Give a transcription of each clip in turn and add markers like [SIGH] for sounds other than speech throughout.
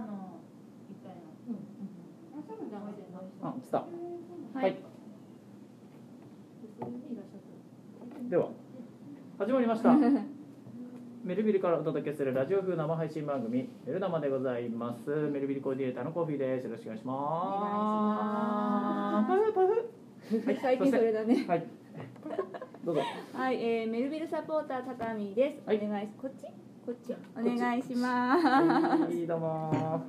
の一回の。うん。うなんだ。あ、スタート。ははいい。では始まりました [LAUGHS] メルビルからお届けするラジオ風生配信番組メル生でございますメルビルコーディネーターのコーヒーですよろしくお願いしますパフパフはい最近それだね。はいどうぞはい、えー、メルビルサポーター高見です。はいお願いしこっち？こっちお願いします。はいどうも。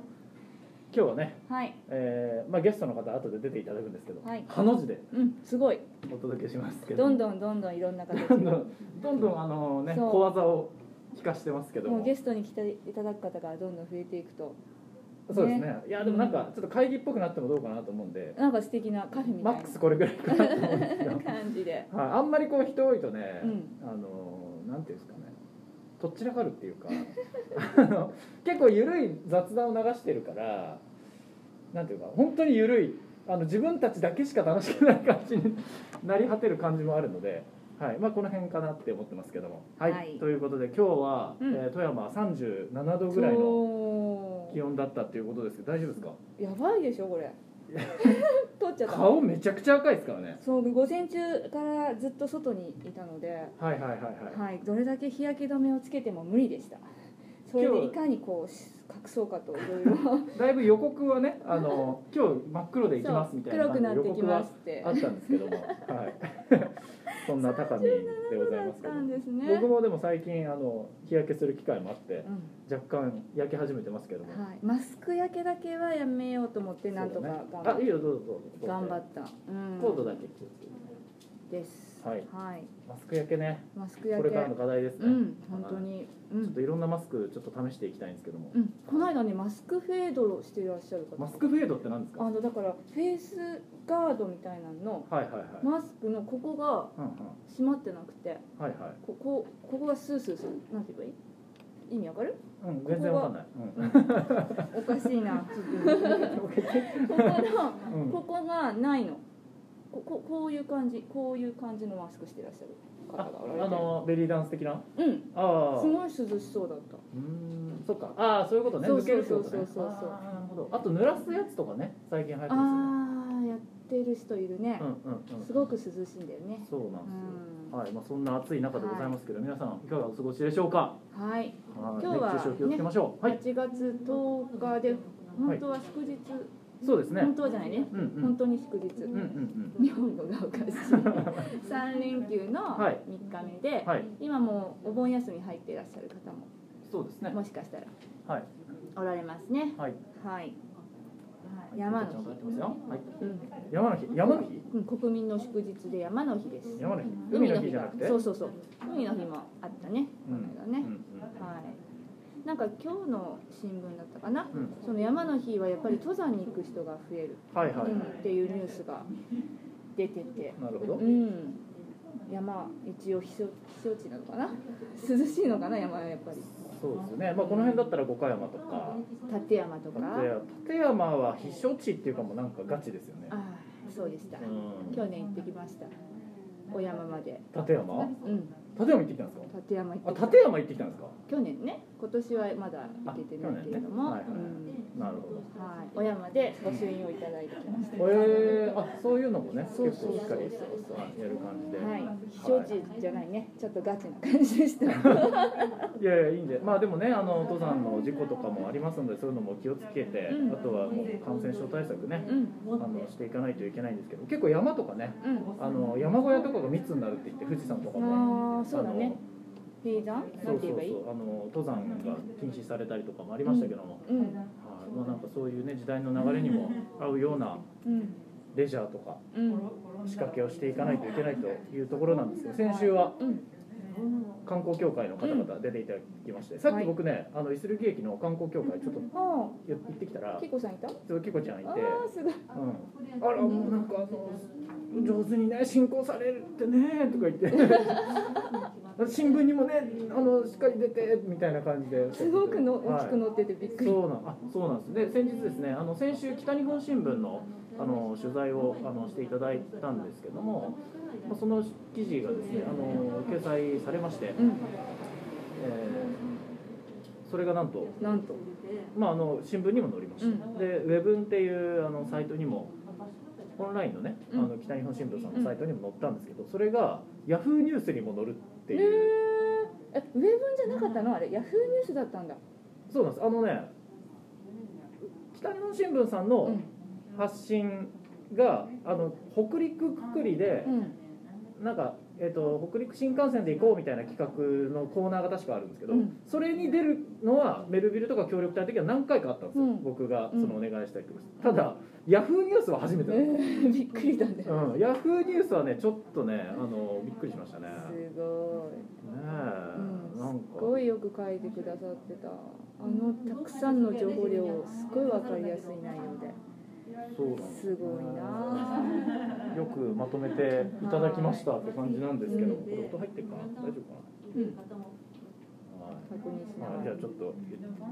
今日はね、はい。えーまあ、ゲストの方後で出ていただくんですけど、はい。ハの字でうんすごい。お届けしますけど。どんどんどんどんいろんな形 [LAUGHS] どんどんどんどんあのねそう。小技を聞かしてますけども。もうゲストに来ていただく方がどんどん増えていくと。そうですね。いやでもなんかちょっと会議っぽくなってもどうかなと思うんで。なんか素敵なカフェみたいな。マックスこれぐらいかなと思うんですけど、[LAUGHS] はい、感じで。あんまりこう人多いとね、うん。あのなんていうんですかねとっちらかるっていうかあの結構緩い雑談を流してるからなんていうか本当に緩いあの自分たちだけしか楽しくない感じになり果てる感じもあるので、はいまあ、この辺かなって思ってますけども。はい、はい。ということで今日は、うん。えー富山は37度ぐらいのの気温だったっていうことですけど大丈夫ですか？やばいでしょこれ [LAUGHS] 取っちゃった。顔めちゃくちゃ赤いですからね。そう午前中からずっと外にいたのではいはいはいはい、はいどれだけ日焼け止めをつけても無理でした。それでいかにこうし隠そうかといろいろ。だいぶ予告はねあの [LAUGHS] 今日真っ黒で行きますみたいな黒くなってきますってあったんですけども、はい、そんな高見でございますけど。ね僕もでも最近あの日焼けする機会もあってうん。若干焼け始めてますけども、はい、マスク焼けだけはやめようと思ってなんとか頑張っだねあいいよどうぞどうぞ。頑張った、うん、コードだけ気をつけてですはい。はい、マスク焼けね。マスク焼け。これからの課題ですね、うん本当に。うん、ちょっといろんなマスクちょっと試していきたいんですけども、うん、この間ねマスクフェードをしていらっしゃる方。マスクフェードって何ですか？あのだからフェイスガードみたいなの。のはいはいはい、マスクのここがうんうん、閉まってなくて。はいはい。ここここがスースーする。なんて言えばいい？意味わかる？うん全然わかんない、[LAUGHS] おかしいな。[LAUGHS] ここうんうん。のここがないのこここういう感じこういう感じのマスクしてらっしゃる方あがおられてあのベリーダンス的な？うん。ああ。すごい涼しそうだった。うーんそっか。ああそういうことね。抜けるってことね。そうそうそうそうなるほど。あと濡らすやつとかね最近流行ってますよねああやってる人いるね。うんうんうんすごく涼しいんだよね。そうなんですよ、うん。はいまあそんな暑い中でございますけど、皆さんいかがお過ごしでしょうか？はい。はい。今日は熱中症気をつけましょう、はい。8月10日で本当は祝日そうですね。本当はじゃないね。うんうん。本当に祝日。うんうん日本語がおかしい。[LAUGHS] 3連休のはい。3日目で、うんはい。今もうお盆休み入っていらっしゃる方もそうですね。もしかしたら。はい。おられますね。はい。はい。山のちゃんとやってますよ。はい。日、うん。山の日。山の日？うん、国民の祝日で山の日です。山の日。海の日じゃながくて？そうそうそう。海の日もあったね。うん。この間ね、うん。はいなんか今日の新聞だったかな？うん。うんその山の日はやっぱり登山に行く人が増える、っていうニュースが出てて。なるほど、うん。山一応避暑避暑地なのかな？涼しいのかな？山はやっぱり。そうですよね。まあこの辺だったら五箇山とか。立山とか？立山は避暑地っていうかもうなんかガチですよね。ああそうでした、うん。去年行ってきました。お山まで。立山？うん。立山行ってきたんですか？立山行ってきた。あ立山行ってきたんですか？去年ね今年はまだ行けてないけれども、はいはいうんなるほど。はい、お山で御朱印をいただいてきました。えー、あそういうのもねそう結構しっかりそうそうそうはい。やる感じで、はい、避暑地じゃないね、ちょっとガチな感じでした。[LAUGHS] いやいやいいんで。まあでもねあの登山の事故とかもありますのでそういうのも気をつけて、うん。あとはもう感染症対策ね、うん、あのしていかないといけないんですけど結構山とかねうん、あの山小屋とかが密になるって言って富士山とかもああ、そうだね。そうそうなんて言えばいい？そうあの登山が禁止されたりとかもありましたけども、うん、はい。まあ、なんかそういうね時代の流れにも合うようなうん、レジャーとかうん、仕掛けをしていかないといけないというところなんですけど先週はうん、観光協会の方々出ていただきまして、さっき僕ねあのイスルギ駅の観光協会ちょっとあ行ってきたらあ、キコさんいた？あそうキコちゃんいて、あ、あらもうなんかあの上手にね進行されるってねとか言って。[LAUGHS] 新聞にもねあのしっかり出てみたいな感じで。すごくの、はい。大きく乗っててびっくり。そうなんあそうなんです。で先日ですねあの先週北日本新聞のあの取材をあのしていただいたんですけどもまあその記事がですねあの掲載されまして、うん、えーそれがなんと、なんと。まあ、あの新聞にも載りました、うん。でウェブンっていうあのサイトにもオンラインのね、うん。あの北日本新聞さんのサイトにも載ったんですけどそれがヤフーニュースにも載るってえいう、え、ウェブじゃなかったの、あれ、ヤフーニュースだったんだ。そうなんです。あのね北日本新聞さんうのん、発信があの北陸くくりでうん、なんかえー、と北陸新幹線で行こうみたいな企画のコーナーが確かあるんですけど、うん。それに出るのはメルビルとか協力隊の時は何回かあったんですよ、うん。僕がそうん。のお願いしたりとかしてただヤフーニュースは初めてえだったーびっくりしたんだようん、ヤフーニュースはねちょっとねあのびっくりしましたね。ねすごい。え、うん。なんか。すごいよく書いてくださってた。あのたくさんの情報量すごいわかりやすい内容ですすごいな。よくまとめていただきましたって感じなんですけど、うん。これ音入ってるかな？大丈夫かうん。な、はい確認しなはい、がら。じゃあちょっと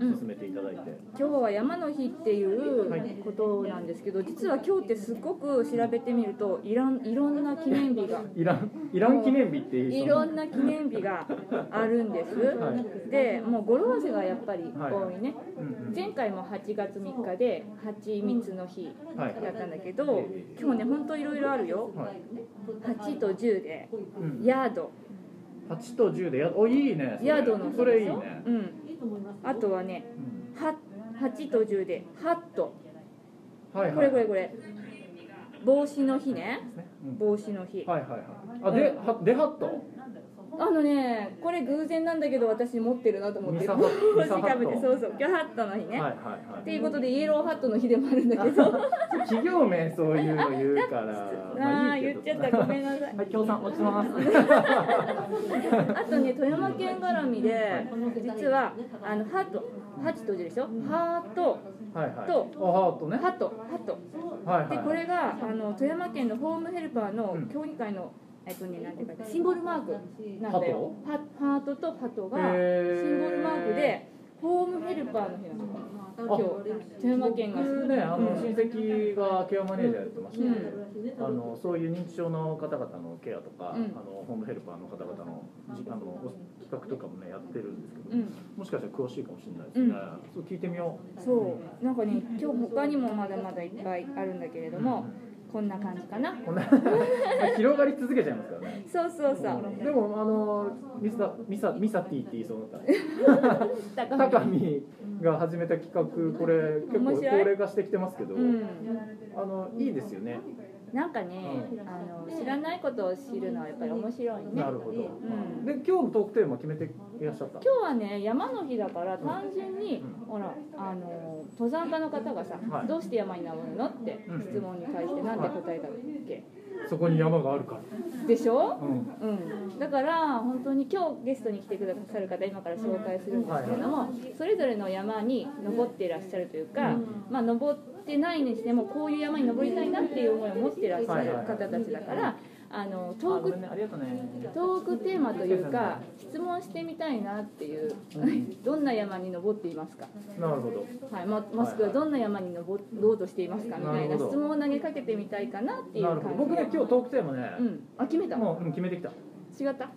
進めていただいて、今日は山の日っていうことなんですけど実は今日ってすごく調べてみるといろんいろんな記念日が。イランイラン記念日っていう。いろんな記念日が [LAUGHS] あるんです、はい。でもう語呂合わせがやっぱり多いね、うんうん。前回も8月3日で蜂蜜の日はい。だったんだけど今日ね本当いろいろあるよ。はい。8と10でうん、ヤード8と10でやおいいねそれ。ヤードの日それいいね、うん。あとはねうんは8と10でハットはいはい。これこれこれ。帽子の日ね。帽子の日。はいはいはい。あではデハットあのねこれ偶然なんだけど私持ってるなと思って。帽子かぶってそうそうギャハットの日ね、はいはいはい。っていうことでイエローハットの日でもあるんだけど。[LAUGHS] 企業名そういうの言うから。ああ言っちゃった。ごめんなさい。はい協賛落ちます。[LAUGHS] あとね富山県絡みで実はあのハートハチとじでしょ？ハート。はいはい。と。おハートね。ハトハト。はいはい。でこれがあの富山県のホームヘルパーのうん。協議会のえっとねなんていうかシンボルマークなんだよ。ハハートとハトがシンボルマークでホームヘルパーの日なの今日富山県が僕ねあのうん。親戚がケアマネージャーやってまして、うん。あのそういう認知症の方々のケアとか、うん。あのホームヘルパーの方々のじあの企画とかもねやってるんですけど、うん。もしかしたら詳しいかもしれないですね、うん。そう聞いてみよう。そう。なんかね今日他にもまだまだいっぱいあるんだけれどもこんな感じかな。[LAUGHS] 広がり続けちゃいますからね。そうそうそう。でもあのミサミサミサティって言いそうだった。高高見が始めた企画これ結構高齢化してきてますけど、うん。あのいいですよねなんかね、あの知らないことを知るのはやっぱり面白いね。なるほど、ん。で今日のトークテーマ決めていらっしゃった？今日はね山の日だから単純に、うん。ほらあの登山家の方がさ、はい。どうして山に登るのってうん。質問に対して何で答えたっけ、そこに山があるから、でしょ？うん、うん、だから本当に今日ゲストに来てくださる方今から紹介するんですけれども、それぞれの山に登っていらっしゃるというか、まあ、登ってないにしてもこういう山に登りたいなっていう思いを持っていらっしゃる方たちだからあのトークねトークテーマというか質問してみたいなっていう [LAUGHS] どんな山に登っていますか、なるほど。はい、ももしくはどんな山に登ろうとしていますかみたいな質問を投げかけてみたいかなっていうな感じ僕ね今日トークテーマね、うん。あ決めた？もう、うん、決めてきた。違った？い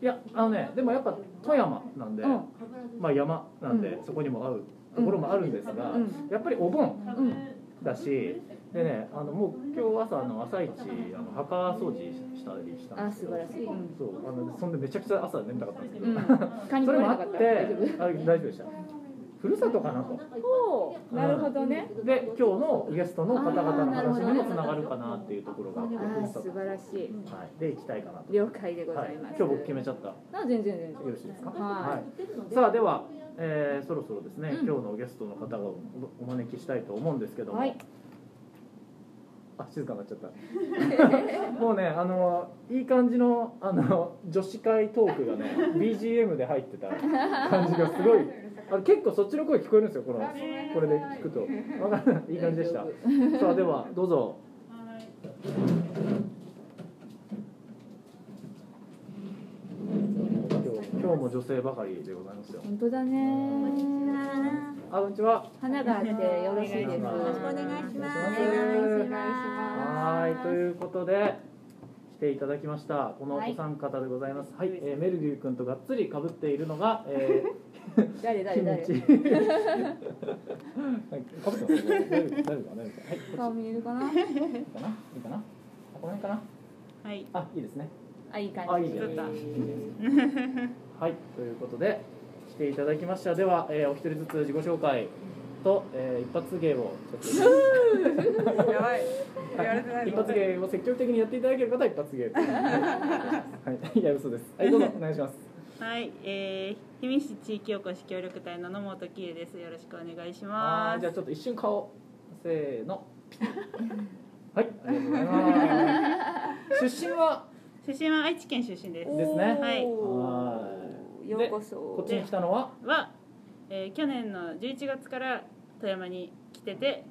やあのねでもやっぱ富山なんで、うん。まあ山なんで、うそこにも合うところもあるんですが、うん。やっぱりお盆。うんだしでねあのもう今日朝あの朝一あの墓掃除したりしたんあですけど。素晴らしい、うん。そうあのそんでめちゃくちゃ朝眠たかったんですけど、うん、[LAUGHS] それもあって大丈夫。あ大丈夫でした。ふるさとかなと。なるほどね。で今日のゲストの方々の話にもつながるかなっていうところがあって素晴らしい。はい、で行きたいかなと、了解でござはいいます、、今日僕決めちゃった。よあ全然全然。ろしいですか？はい。さあでは、えーそろそろですね、うん。今日のゲストの方をお招きしたいと思うんですけども、はい。あ静かになっちゃった。[LAUGHS] もうねあのいい感じのあの女子会トークがね BGM で入ってた感じがすごい。あれ結構そっちの声聞こえるんですよこのこれで聞くと。わかんない。いい感じでした。さあではどうぞ今日今日も女性ばかりでございますよ。本当だね。あこんにちは。花があってよろしいです。よろしくお願いします。お願いします。はいということで来ていただきましたこのはいお三方でございます。はい、えーメルデュー君とがっつり被っているのが、え誰ー、誰誰キムチ。はい被ってます大丈夫大丈夫か大丈夫かはいこ顔見えるかな？いいかな？いいかな？あこの辺かな？はい。あいいですね。あいい感じ。あいいじゃないはいということで来ていただきました。では、えーお一人ずつ自己紹介と、えー一発芸をちょっとやばい。言われてない一発芸を積極的にやっていただける方は一発芸と。[LAUGHS] はい。いや嘘です。はいどうぞお願いします。はい、えー、氷見市地域おこし協力隊の野本喜恵です。よろしくお願いしあます。ーじゃあちょっと一瞬顔せーの。[LAUGHS] はいありがとうございます。出身は？出身は愛知県出身です。ですね。はい。はいようこそ。こっちに来たのは？は、えー、去年の11月から富山に来てて、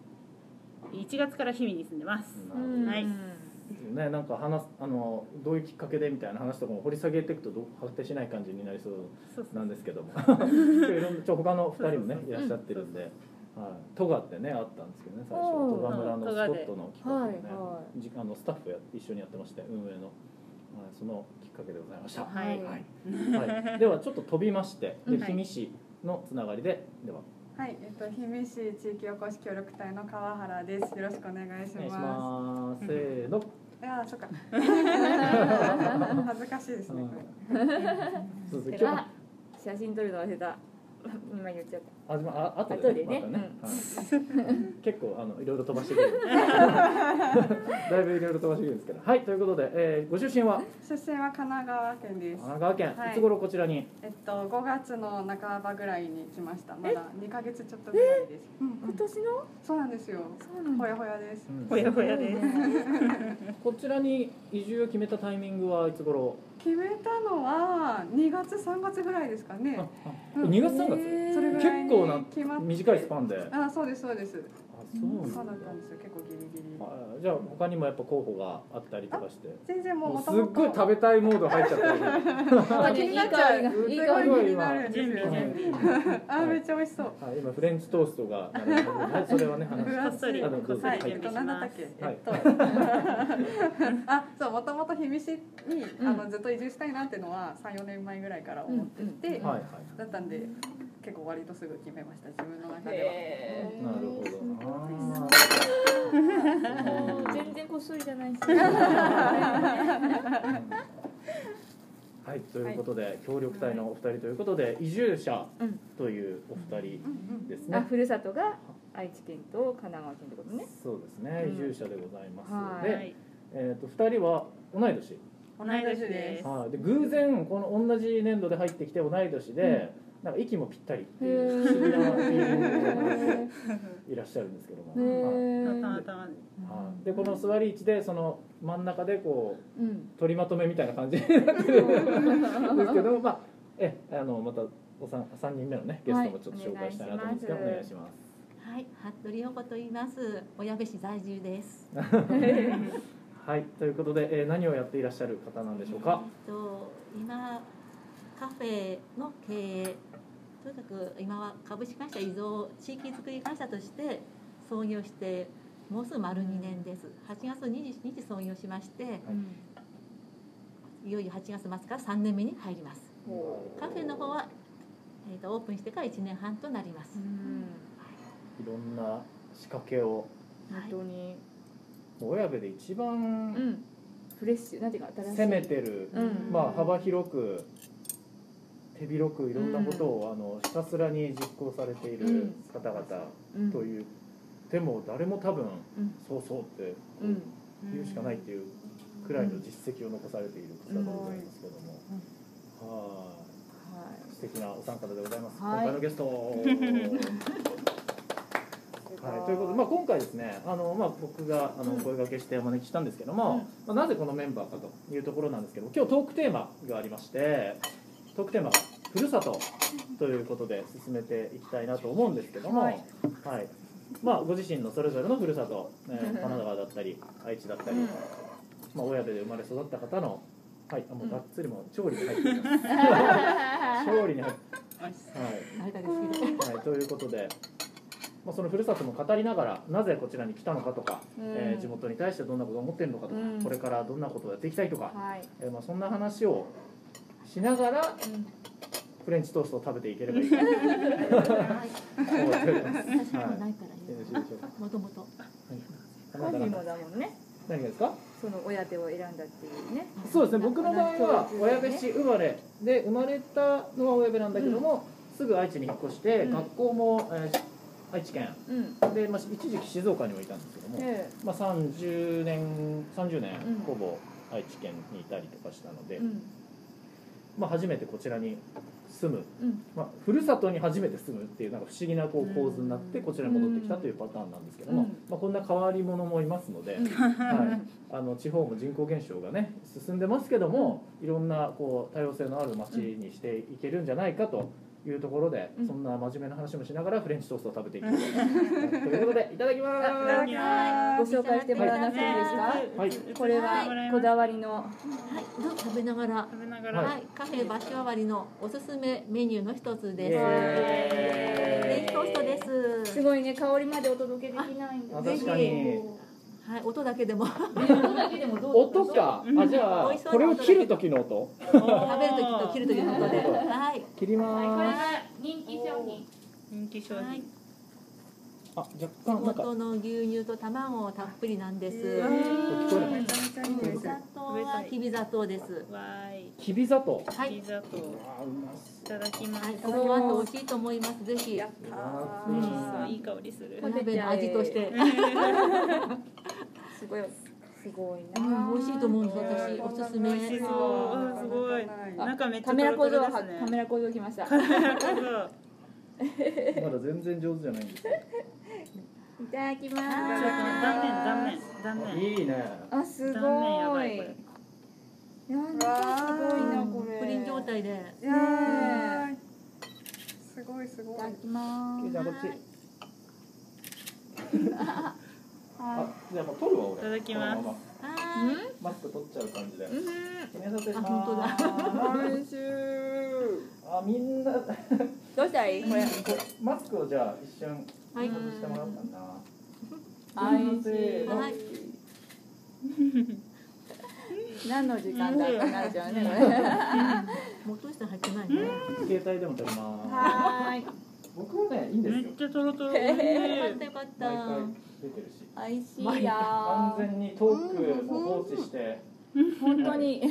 1月から氷見に住んでます。うん。はい。ね。なんか話すあのどういうきっかけでみたいな話とかも掘り下げていくとどう果てしない感じになりそうなんですけども。今日いろんなちょ他の2人もねいらっしゃってるんで、はい、戸賀ってねあったんですけどね最初。おー戸賀村のスポットの企画はいをね、はじあのスタッフや一緒にやってまして運営の、はい、そのきっかけでございました、はい。はい。はい、ではちょっと飛びまして [LAUGHS] でうん氷見市のつながりででは。はい、えっと氷見市地域おこし協力隊の川原です。よろしくお願いしお願いしまますせーの。す。いやー、そっか。[LAUGHS] 恥ずかしいですね。これそうそう今日あ写真撮るの忘れた [LAUGHS] 今言っちゃった。あああ後でねまたはい。結構あのいろいろ飛ばしてくる。[LAUGHS] だいぶいろいろ飛ばしてくるんですけど。はいということで、えーご出身は？出身は神奈川県です。神。奈川県、はい。い、つ頃こちらに？えっと5月の半ばぐらいに来ました。まだ2ヶ月ちょっとぐらいです。今年の？そうなんですよ。そうなんだ。ほやほやです。ほやほやです。[LAUGHS] こちらに移住を決めたタイミングはいつ頃？決めたのは2月3月ぐらいですかね。うん。2月3月？へー結構な短いスパンで。ああ、そうですそうです。そう。そうなんだだったんですよ。結構ギリギリ。あじゃあ他にもやっぱ候補があったりとかして。全然もうもうすっごい食べたいモード入っちゃった気になっちゃう。すがいい香りごい気になるんですよあ、めっちゃ美味しそう。はい、今フレンチトーストがはいそれはね話し分こっそりあのどうぞ。はい、はい。えっと、なんだっえっと。[LAUGHS] あ、そう、もともと氷見市に、あの、ずっと移住したいなっていうのは、三、四年前ぐらいから思ってて。だったんで、結構割とすぐ決めました、自分の中でへなるほどな。もう全然こっそりじゃないし。はい、ということで、協力隊のお二人ということで移住者うん。というお二人は。うんですね。あふるさとが愛知県と神奈川県ってことね。そうですね、うん。移住者でございます。はい。で、はい、えっ、と二人は同い年？うん、同い年です。はい、で偶然この同じ年度で入ってきて同い年で、なんか息もぴったりっていう不思議なフィーリングへでいらっしゃるんですけども。へたーまたまねはい、でこの座り位置でその真ん中でこううん取りまとめみたいな感じになってるんですけども、[LAUGHS] まあえあのまたお三三人目のねゲストもちょっと紹介したいなと思うんですけど、はいお願いします。はい、服部陽子と言います。小矢部市在住です。[LAUGHS] はい、ということで、えー何をやっていらっしゃる方なんでしょうか？えっと今カフェの経営、とにかく今は株式会社伊蔵地域づくり会社として創業してもうすぐ丸2年です。8月22日創業しまして、いよいよ8月末から3年目に入ります。カフェの方はえっとオープンしてから1年半となります。うん。い。ろんな仕掛けを本当に。親部で一う番ん。フレッシュなんていうか新しい。攻めてる、うん。まあ幅広く手広くいろんなことを、あのひたすらに実行されている方々うん。という、でも誰も多分、うん。そうそうってうん。言うしかないっていうくらいの実績を残されている方でございますけども、ははい。素敵なお三方でございます、はい。今回のゲスト。はい、ということで、まあ、今回ですねあの、まあ、僕があの声掛けしてお招きしたんですけども、まあ、なぜこのメンバーかというところなんですけど今日トークテーマがありましてトークテーマが「ふるさと」ということで進めていきたいなと思うんですけども、ははい。いまあ、ご自身のそれぞれのふるさと、えー神奈川だったり愛知だったり、まあ、親部で生まれ育った方のはい、あもうがっつりもう [LAUGHS] 調理に入っています。調理に入って、はい、ということで、まあ、そのふるさとも語りながらなぜこちらに来たのかとか、うん。えー地元に対してどんなことを思っているのかとか、うん。これからどんなことをやっていきたいとか、はい。えーまあ、そんな話をしながらフレンチトーストを食べていければいいはい。もともと。はい、本人もだもんね何がですか？その親手を選んだってい。うねそうですね。僕の場合は親部市生まれで生まれたのは親部なんだけども、すぐ愛知に引っ越して、うん学校も、えー愛知県うんで、まあ、一時期静岡にもい。たんですけども、えまあ、30年30年うんほぼ愛知県にい。たりとかしたので、まあ、初めてこちらに住む、うん。まあ、ふるさとに初めて住むっていうなんか不思議なこう構図になってこちらに戻ってきたというパターンなんですけども、うん。まあ、こんな変わり者もいますので、うん。はい、あの地方も人口減少がね進んでますけども、いろんなこう多様性のある街にしていけるんじゃないかというところで、うん。そんな真面目な話もしながらフレンチトーストを食べていきたい [LAUGHS] ということでいただきます。ご紹介してもらわなくていいです。かはい。これはこだわりのはい、どうぞ食べながら？食べながら、はい、カフェバシワワリのおすすめメニューの一つイです。エフレンチトーストです。すごいね香りまでお届けできないんだ。あ確かにはい、音だけでも。[LAUGHS] 食音だけでもどう音かあじゃあこれを切る時の音？べる時と切る時の音で。はい。切りはいこれがます。人気商品。人気商品、はいあ若干なんか。元の牛乳と卵たっぷりなんです。えるめちゃめちゃいいう。んです砂糖はきび砂糖。です。わーい。きび砂糖。はい。いあうまそただきます、はい、この後美味しいと思います。ぜひ。やったいい香りする。お鍋の味として。[LAUGHS] すごい。すごいうん、な美味しいと思うんです。私。おすすめ。美味しすごい。あ中めっちカゃトロトメラ工場はロですね。カメラ工場来ました [LAUGHS] まだ全然上手じゃないんですよいただきまちょっと断面断面断面。いいね。すあす断面やごい。ばいこれいやなんかすごいなこれ。プリン状態で。いやー。すごいすごいいただきまけいちゃんこっちはあじゃあもう取るわ俺。いただきます。マスク取っちゃう感じで。あ、本当だ。美味しい。あみんな。どうしたらいいこれマスクをじゃあ一瞬はい。外してもらおうかな美味しい。はい。[LAUGHS] 何の時間だってなっちゃうねこれもうとして入ってないね。携帯でも撮ります。はーい。僕はねいいんですよ。めっちゃトロトロ。よかいったよかった。毎回出てるし美味しいよ完全にトークも放置して。本当に。いき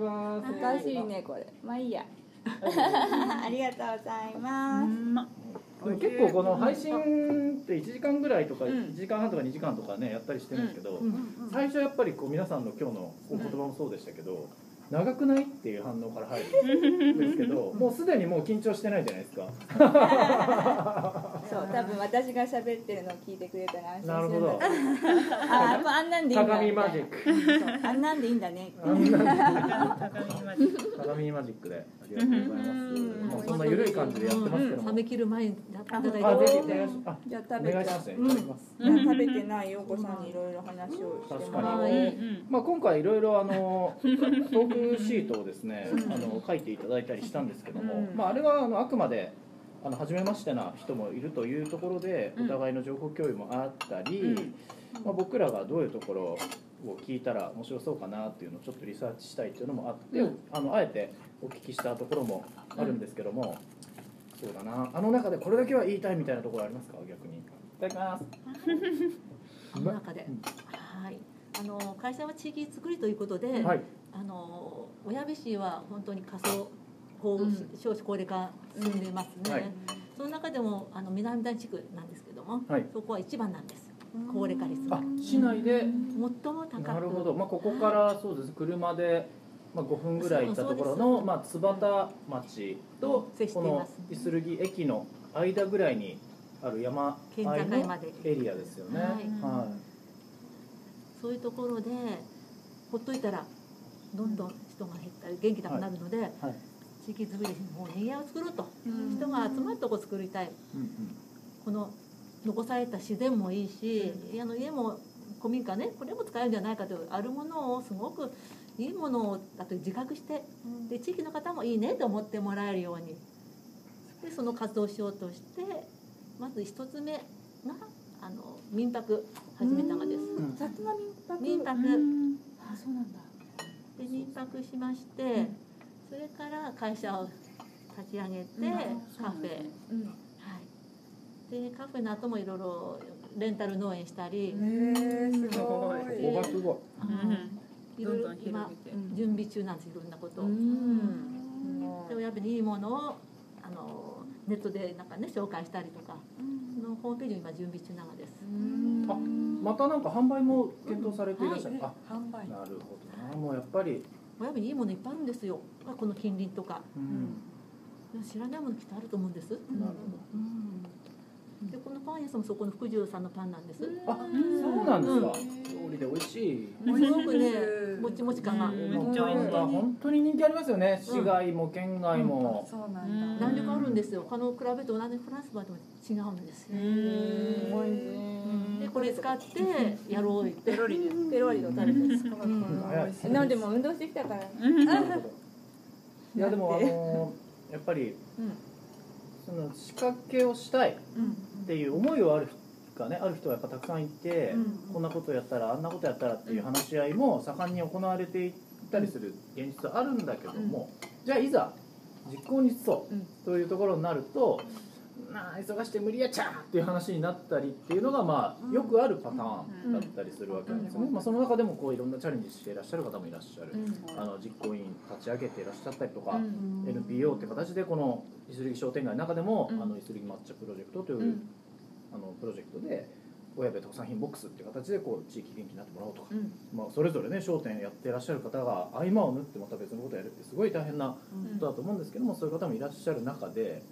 ます。おかしいねこれ。まあいいや。[LAUGHS] ありがとうございます結構この配信って1時間ぐらいとかうん。1時間半とか2時間とかねやったりしてるんですけど、うん。最初やっぱりこう皆さんの今日のお言葉もそうでしたけど、長くない？っていう反応から入るんですけど [LAUGHS] もうすでにもう緊張してないじゃないですか。そう多分私が喋ってるのを聞いてくれたら安心するんだなるほど。あもうあんなんでいいんだ鏡マジック。あんなんでいいんだね。鏡マジック。で。ありがとうございます。うん。もうそんな緩い感じでやってますけども、冷め切る前にいただいて。あぜひお願いしあじゃ食べて。願いしますね。いただきます、いや食べてない陽子さんにいろいろ話をしてもらおう。確かに。まあ、今回いろいろあの [LAUGHS] トークシートをですねあの書いていただいたりしたんですけども、うん。まあ、あれはあのあくまであの初めましてな人もいるというところでうん。お互いの情報共有もあったり、うん。まあ、僕らがどういうところを聞いたら面白そうかなっていうのをちょっとリサーチしたいっていうのもあって、うん。あのあえてお聞きしたところもあるんですけども、そうだな。あの中でこれだけは言いたいみたいなところありますか逆に。いただきます。[LAUGHS] あの中で。はい。あの会社は地域づくりということで、はいあの小矢部市は本当に過疎高うん少子高齢化進んでいますね。はい。その中でもあの南谷地区なんですけども、はい。そこは一番なんです。高齢化率が。あ市内で。最も高く。なるほど、まあ、ここからそうです。車で、まあ、5分ぐらい行ったところの、まあ、津畑町とこのいます。いするぎ駅の間ぐらいにある山県境まで。エリアですよね。はい。はそういうところでほっといたらどんどん人が減ったり元気なくなるので、はい。地域づくりにもうにぎわいを作ろうと、うん。人が集まるとこ作りたい。うんうん。この残された自然もいいし、あの家も古民家ねこれも使えるんじゃないかというあるものをすごくいいものをだと自覚してで地域の方もいいねと思ってもらえるように。でその活動をしようとしてまず一つ目があの民泊始めたのです。うん。薩摩民泊。民泊。うん。あそうなんだで民泊しまして、それから会社を立ち上げて、うん。カフェ、うん。はい、でカフェの後もいろいろレンタル農園したり、すごい。ここがすごい。いろいろ今うん準備中なんですいろんなこと。を。うん。でもやっぱりいいものをあのネットでなんかね紹介したりとか。ホームページを今準備中なのです。あまたなんか販売も検討されていらっしゃる、ね販売あなるほど。なもうやっぱり、親部にいいものいっぱいあるんですよ。あこの近隣とか。うん。知らないものきっとあると思うんです、なるでこのパン屋さんもそこの福寿さんのパンなんです、あそうなんですか、うん。料理で美味しい。すごくねもちもち感が、本当に人気ありますよね。市外も県外も、そうなんだ。弾力あるんですよ。他の比べて同じフランスパンでも違うんです。よでこれ使ってやろうって。ペロリでペロリと食べてうん。早い。なんでも運動してきたから。いやでもあのやっぱり、うんその仕掛けをしたいっていう思いはあるがねある人はやっぱたくさんいて、こんなことやったらあんなことやったらっていう話し合いも盛んに行われていったりする現実はあるんだけども、じゃあいざ実行に移そううん。というところになると、なあ忙しくて無理やっちゃーっていう話になったりっていうのがまあよくあるパターンだったりするわけなんですよね、まあ、その中でもこういろんなチャレンジしていらっしゃる方もいらっしゃる、あの実行委員立ち上げていらっしゃったりとか、NPO って形でこのイスリギ商店街の中でも、うん。あのイスリギ抹茶プロジェクトという、うん。あのプロジェクトで親部特産品ボックスっていう形でこう地域元気になってもらおうとか、うん。まあ、それぞれね商店やってらっしゃる方が合間を縫ってまた別のことやるってすごい大変なことだと思うんですけども、そういう方もいらっしゃる中で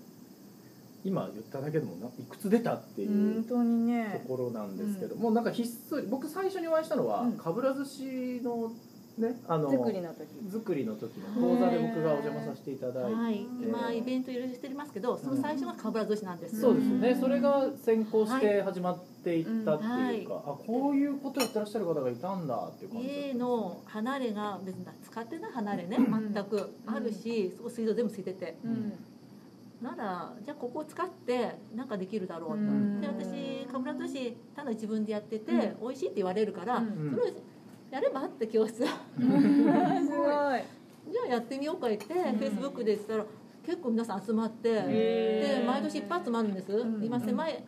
今言っただけでもないくつ出たっていう本当にとねころなんですけども、なんかひっそり僕最初にお会いしたのは、うん。かぶら寿司のねあの作りの時。作りの時の講座で僕がお邪魔させていただいて、はい、今イベントいろいろしてますけどその最初がかぶら寿司なんです、そうですよね、うんそれが先行して始まっていったっていうか、うん。あこういうことやってらっしゃる方がいたんだっていう感じだった家の離れが別に使ってない離れねん。全くあるし、そこ水道全部ついてて。うんならじゃあここを使ってなんかできるだろうと、うん。で私かぶら寿司ただ自分でやってて、う美味しいって言われるから、うん。それをやればって教室じゃすごい。あやってみようか言って、フェイスブックで言ったら結構皆さん集まって、で毎年いっぱい集まるんです、ん。今狭い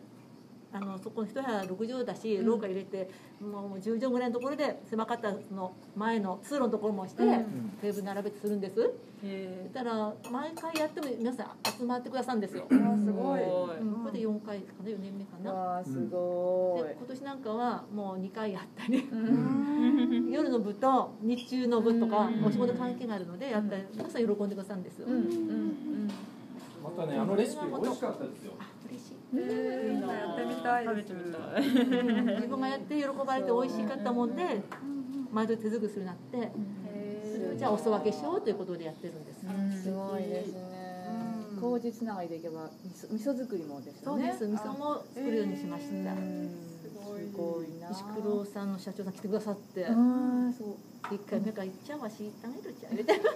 あのそこの一部屋6畳だし廊下入れて、もう10畳ぐらいのところで狭かったその前の通路のところもして、うん。テーブル並べてするんです。そしたら毎回やっても皆さん集まってくださるんですよ、あすごい。うん、これで4回かな？4年目かな、わあすごい。で今年なんかはもう2回やったり。うん。夜の部と日中の部とかうん。お仕事関係があるのでやったり皆さん喜んでくださるんですよ、うん。うん。またねあのレシピ美味しかったですよえーやってみたい食べてみたいうん自分がやって喜ばれて美味しかったもんで毎度手作りするなって。それをじゃあお裾分けしようということでやってるんです、うん。すごいですね。うん工事つながりでいけば味噌味噌作りもですよね。そうです。味噌も作るようにしました、すごいな。石黒さんの社長さん来てくださって。一回目から行っちゃうわしいたげるちゃうみたいな。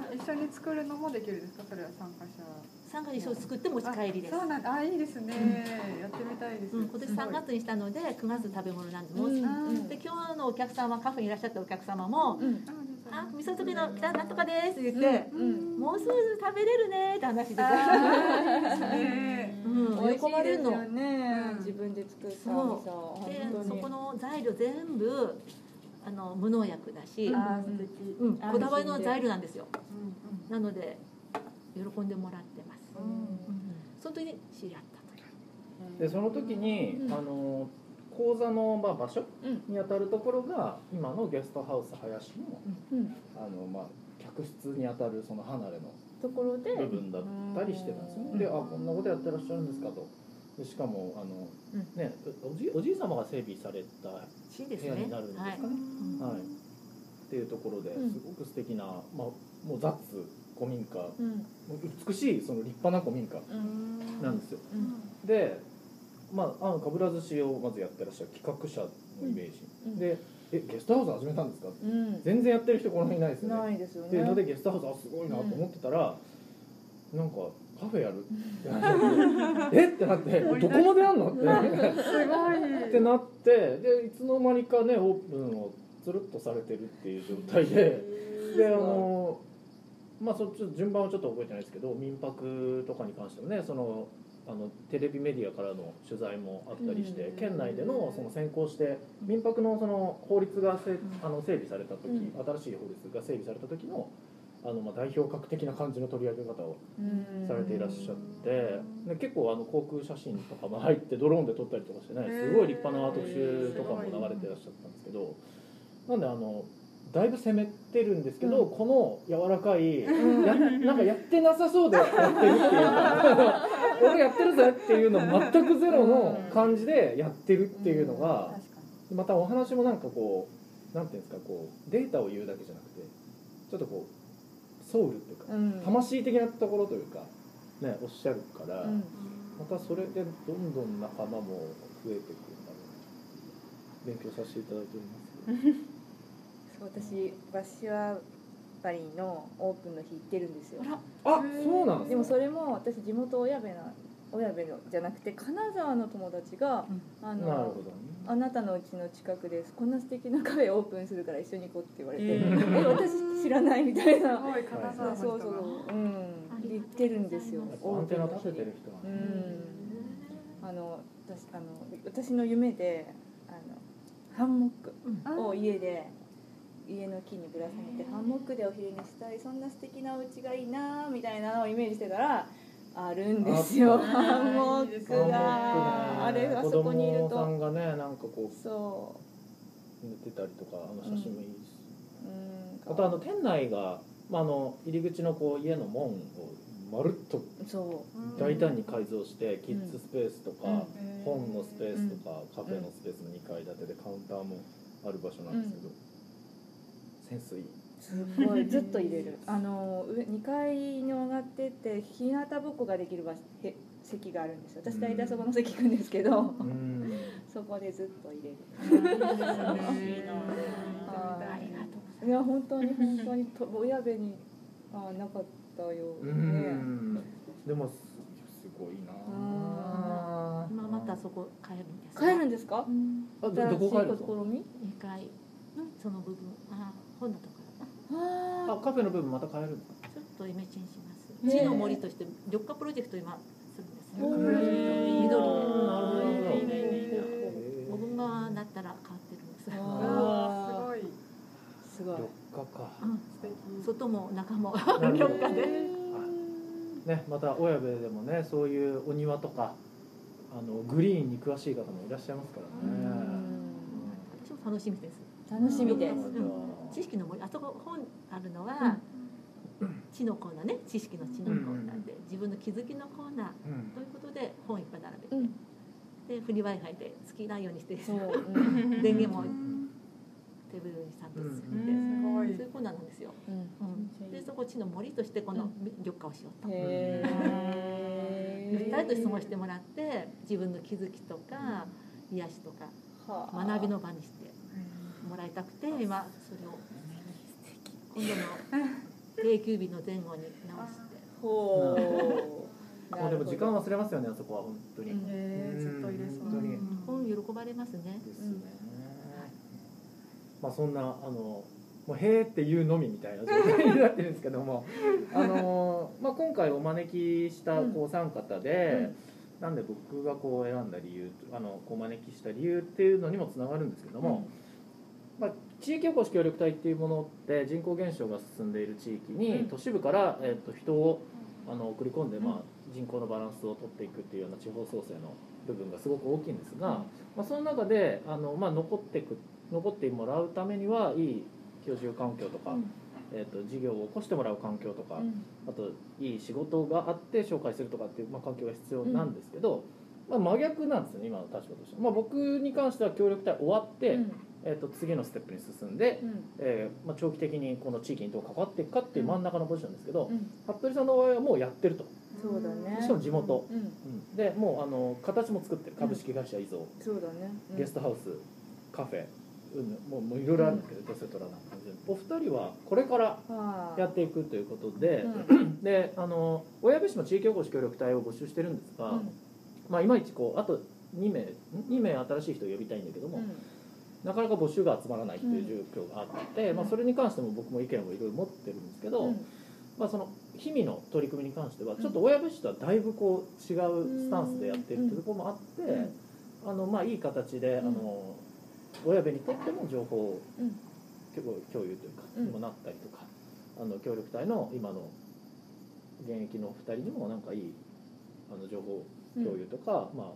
あ一緒に作るのもできるんですか？それは参加者参加で一緒に作って持ち帰りです。あそうなんだ。あいいですね、やってみたいです、うん、今年3月にしたので9月食べ物なんでもう、うんうん。で今日のお客様カフェにいらっしゃったお客様もうん「あ味噌作りの北なんとかです」って言って、うんもうすぐ食べれるねって話してて、うん、美味し喜ばれるの。ねうん。自分で作った味そ噌でそこの材料全部あの無農薬だし、うん、あこだわりの材料なんですよ。うん。なので喜んでもらってます、うんうん、その時に知り合ったというでその時に、うん。あの講座のまあ場所うん。にあたるところが今のゲストハウス林のうん。あの、まあ、客室にあたるその離れのところで部分だったりしてたんですよね。であこんなことやってらっしゃるんですかと。でしかもあの、うんねおじおじい様が整備された部屋になるんですかね。はい。はい。っていうところでうん。すごく素敵な、まあ、もう雑古民家。うん。美しいその立派な古民家。うん。なんですよ。うん。で、まあ、あのかぶら寿司をまずやってらっしゃる企画者のイメージ、うん。でえゲストハウス始めたんですか？うん。全然やってる人この辺いないですよね。ないですよね。っていうのでゲストハウスあすごいなと思ってたら、なんかカフェやるってなって [LAUGHS] え？ってなってどこまでやんの？って。すごい。ってなってでいつの間にかねオープンをつるっとされてるっていう状態で。であのまあそっち順番はちょっと覚えてないですけど民泊とかに関してもねそのあのテレビメディアからの取材もあったりして、うん。県内でのその先行して民泊のその法律がせあの整備された時、うん。新しい法律が整備された時のあのまあ代表格的な感じの取り上げ方をうん。されていらっしゃってで結構あの航空写真とかも入ってドローンで撮ったりとかしてねすごい立派な特集とかも流れてらっしゃったんですけどなんであのだいぶ攻めてるんですけど、うん。この柔らかい、やなんかやってなさそうでやってるっていうか [LAUGHS] 俺やってるぜっていうの全くゼロの感じでやってるっていうのがまたお話もなんかこうなんていうんですかこうデータを言うだけじゃなくてちょっとこうソウルっていうかうん。魂的なところというかねおっしゃるから、うん。またそれでどんどん仲間も増えていくんだろうな勉強させていただいております [LAUGHS] そう私バッシュアバリのオープンの日行ってるんですよ。あそうなんですか？でもそれも私地元親部な親部のじゃなくて金沢の友達が、あのなるほどね。あなたのうちの近くです。こんな素敵なカフェオープンするから一緒に行こうって言われて、ええ私知らないみたいにな。[LAUGHS] すごい金沢の人が。そうそうそう。うん。行ってるんですよアンテナ立ててる人はうね、ん。あの私あの私の夢であのハンモックを家で家の木にぶら下げてハンモックでお昼にしたいそんな素敵なお家がいいなみたいなのをイメージしてたらあるんですよハンモックが。あれあ子そこにいる供さとんがねなんかこそう。寝てたりとかあの写真もいいし、ううん。あとあの店内が、まあ、あの入り口のこう家の門をまるっと大胆に改造してキッズスペースとか、うん。本のスペースとか、カフェのスペースの2階建てでカウンターもある場所なんですけど、センスいいすごいずっと入れる。[LAUGHS] あの上2階に上がってって日向ぼっこができる場所へ席があるんですよ。私大体そこの席行くんですけど、うん。[LAUGHS] そこでずっと入れる。いいなあいや本当に本当にと親部にあなかったようねん。でもすすごいな。あ今またそこ帰るんです帰るんですか？あどどこ帰るんですか新しい試み？2階のその部分。あ本のところああカフェの部分また変えるんですかちょっとイメチェンします。地の森として緑化プロジェクト今するんです緑なるほどでへ5分側だったら変わってるんですすごい。すごい。緑化か。外も中も。緑化で。ねまた親部でもねそういうお庭とかあのグリーンに詳しい方もいらっしゃいますからね。私も楽しみです楽しみです。うん。知識の森あそこ本あるのは、知のコーナーね。知識の知のコーナーで、自分の気づきのコーナー。うん。ということで本いっぱい並べて、うん。でフリー w i f i で好きなようにしてそう、うん。電源もテーブルにちゃんとつけて、すごいそういうコーナーなんですよ、うん。うん、でそこ知の森としてこの緑化をしようと、へえゆったりと質問してもらって自分の気づきとか癒しとかはあ。学びの場にしてもらいたくて今それを。今度の定休日の前後に直して。ほう。[LAUGHS] もうでも時間忘れますよねあそこは本当に、うん。えーずっと入れそう本当に本喜ばれますね。ですね、まあそんなあのもうへーっていうのみみたいな状態 [LAUGHS] になってるんですけども。あの、まあ、今回お招きしたこうお三方で、なんで僕がこう選んだ理由あのこうお招きした理由っていうのにもつながるんですけども、まあ、地域おこし協力隊っていうものって人口減少が進んでいる地域に、うん。都市部から、えー、と人をあの送り込んで、まあ、人口のバランスを取っていくっていうような地方創生の部分がすごく大きいんですが、まあ、その中であの、まあ、残っていく残ってもらうためにはいい居住環境とか、うん。えー、と事業を起こしてもらう環境とか、うん。あといい仕事があって紹介するとかっていう、まあ、環境が必要なんですけど、まあ、真逆なんですよね今の立場としては、まあ、僕に関しては協力隊終わって、うん。えー、と次のステップに進んで、うん。えーまあ、長期的にこの地域にどう関わっていくかっていう真ん中のポジションですけど、うん。服部さんの場合はもうやってると、そうだね。しかも地元、うん。うん。でもうあの形も作ってる。株式会社依蔵、そうだね。うん。ゲストハウス。カフェ、うん、もうもういろいろあるんですけど、エトセトラな感じでお二人はこれからはあ。やっていくということで、うん。であの親部市も地域おこし協力隊を募集してるんですが、うんまあ、いまいちこうあと2名2名新しい人を呼びたいんだけども、うん。なかなか募集が集まらないっていう状況があって、まあ、それに関しても僕も意見をいろいろ持ってるんですけど、うん。まあ、その氷見の取り組みに関してはちょっと親部市とはだいぶこう違うスタンスでやってるっていうところもあって、うん。あのまあいい形で、うん。あの親部にとっても情報うん。共有というか、うん。にもなったりとかあの協力隊の今の現役の2人にもなんかいいあの情報共有とか、まあ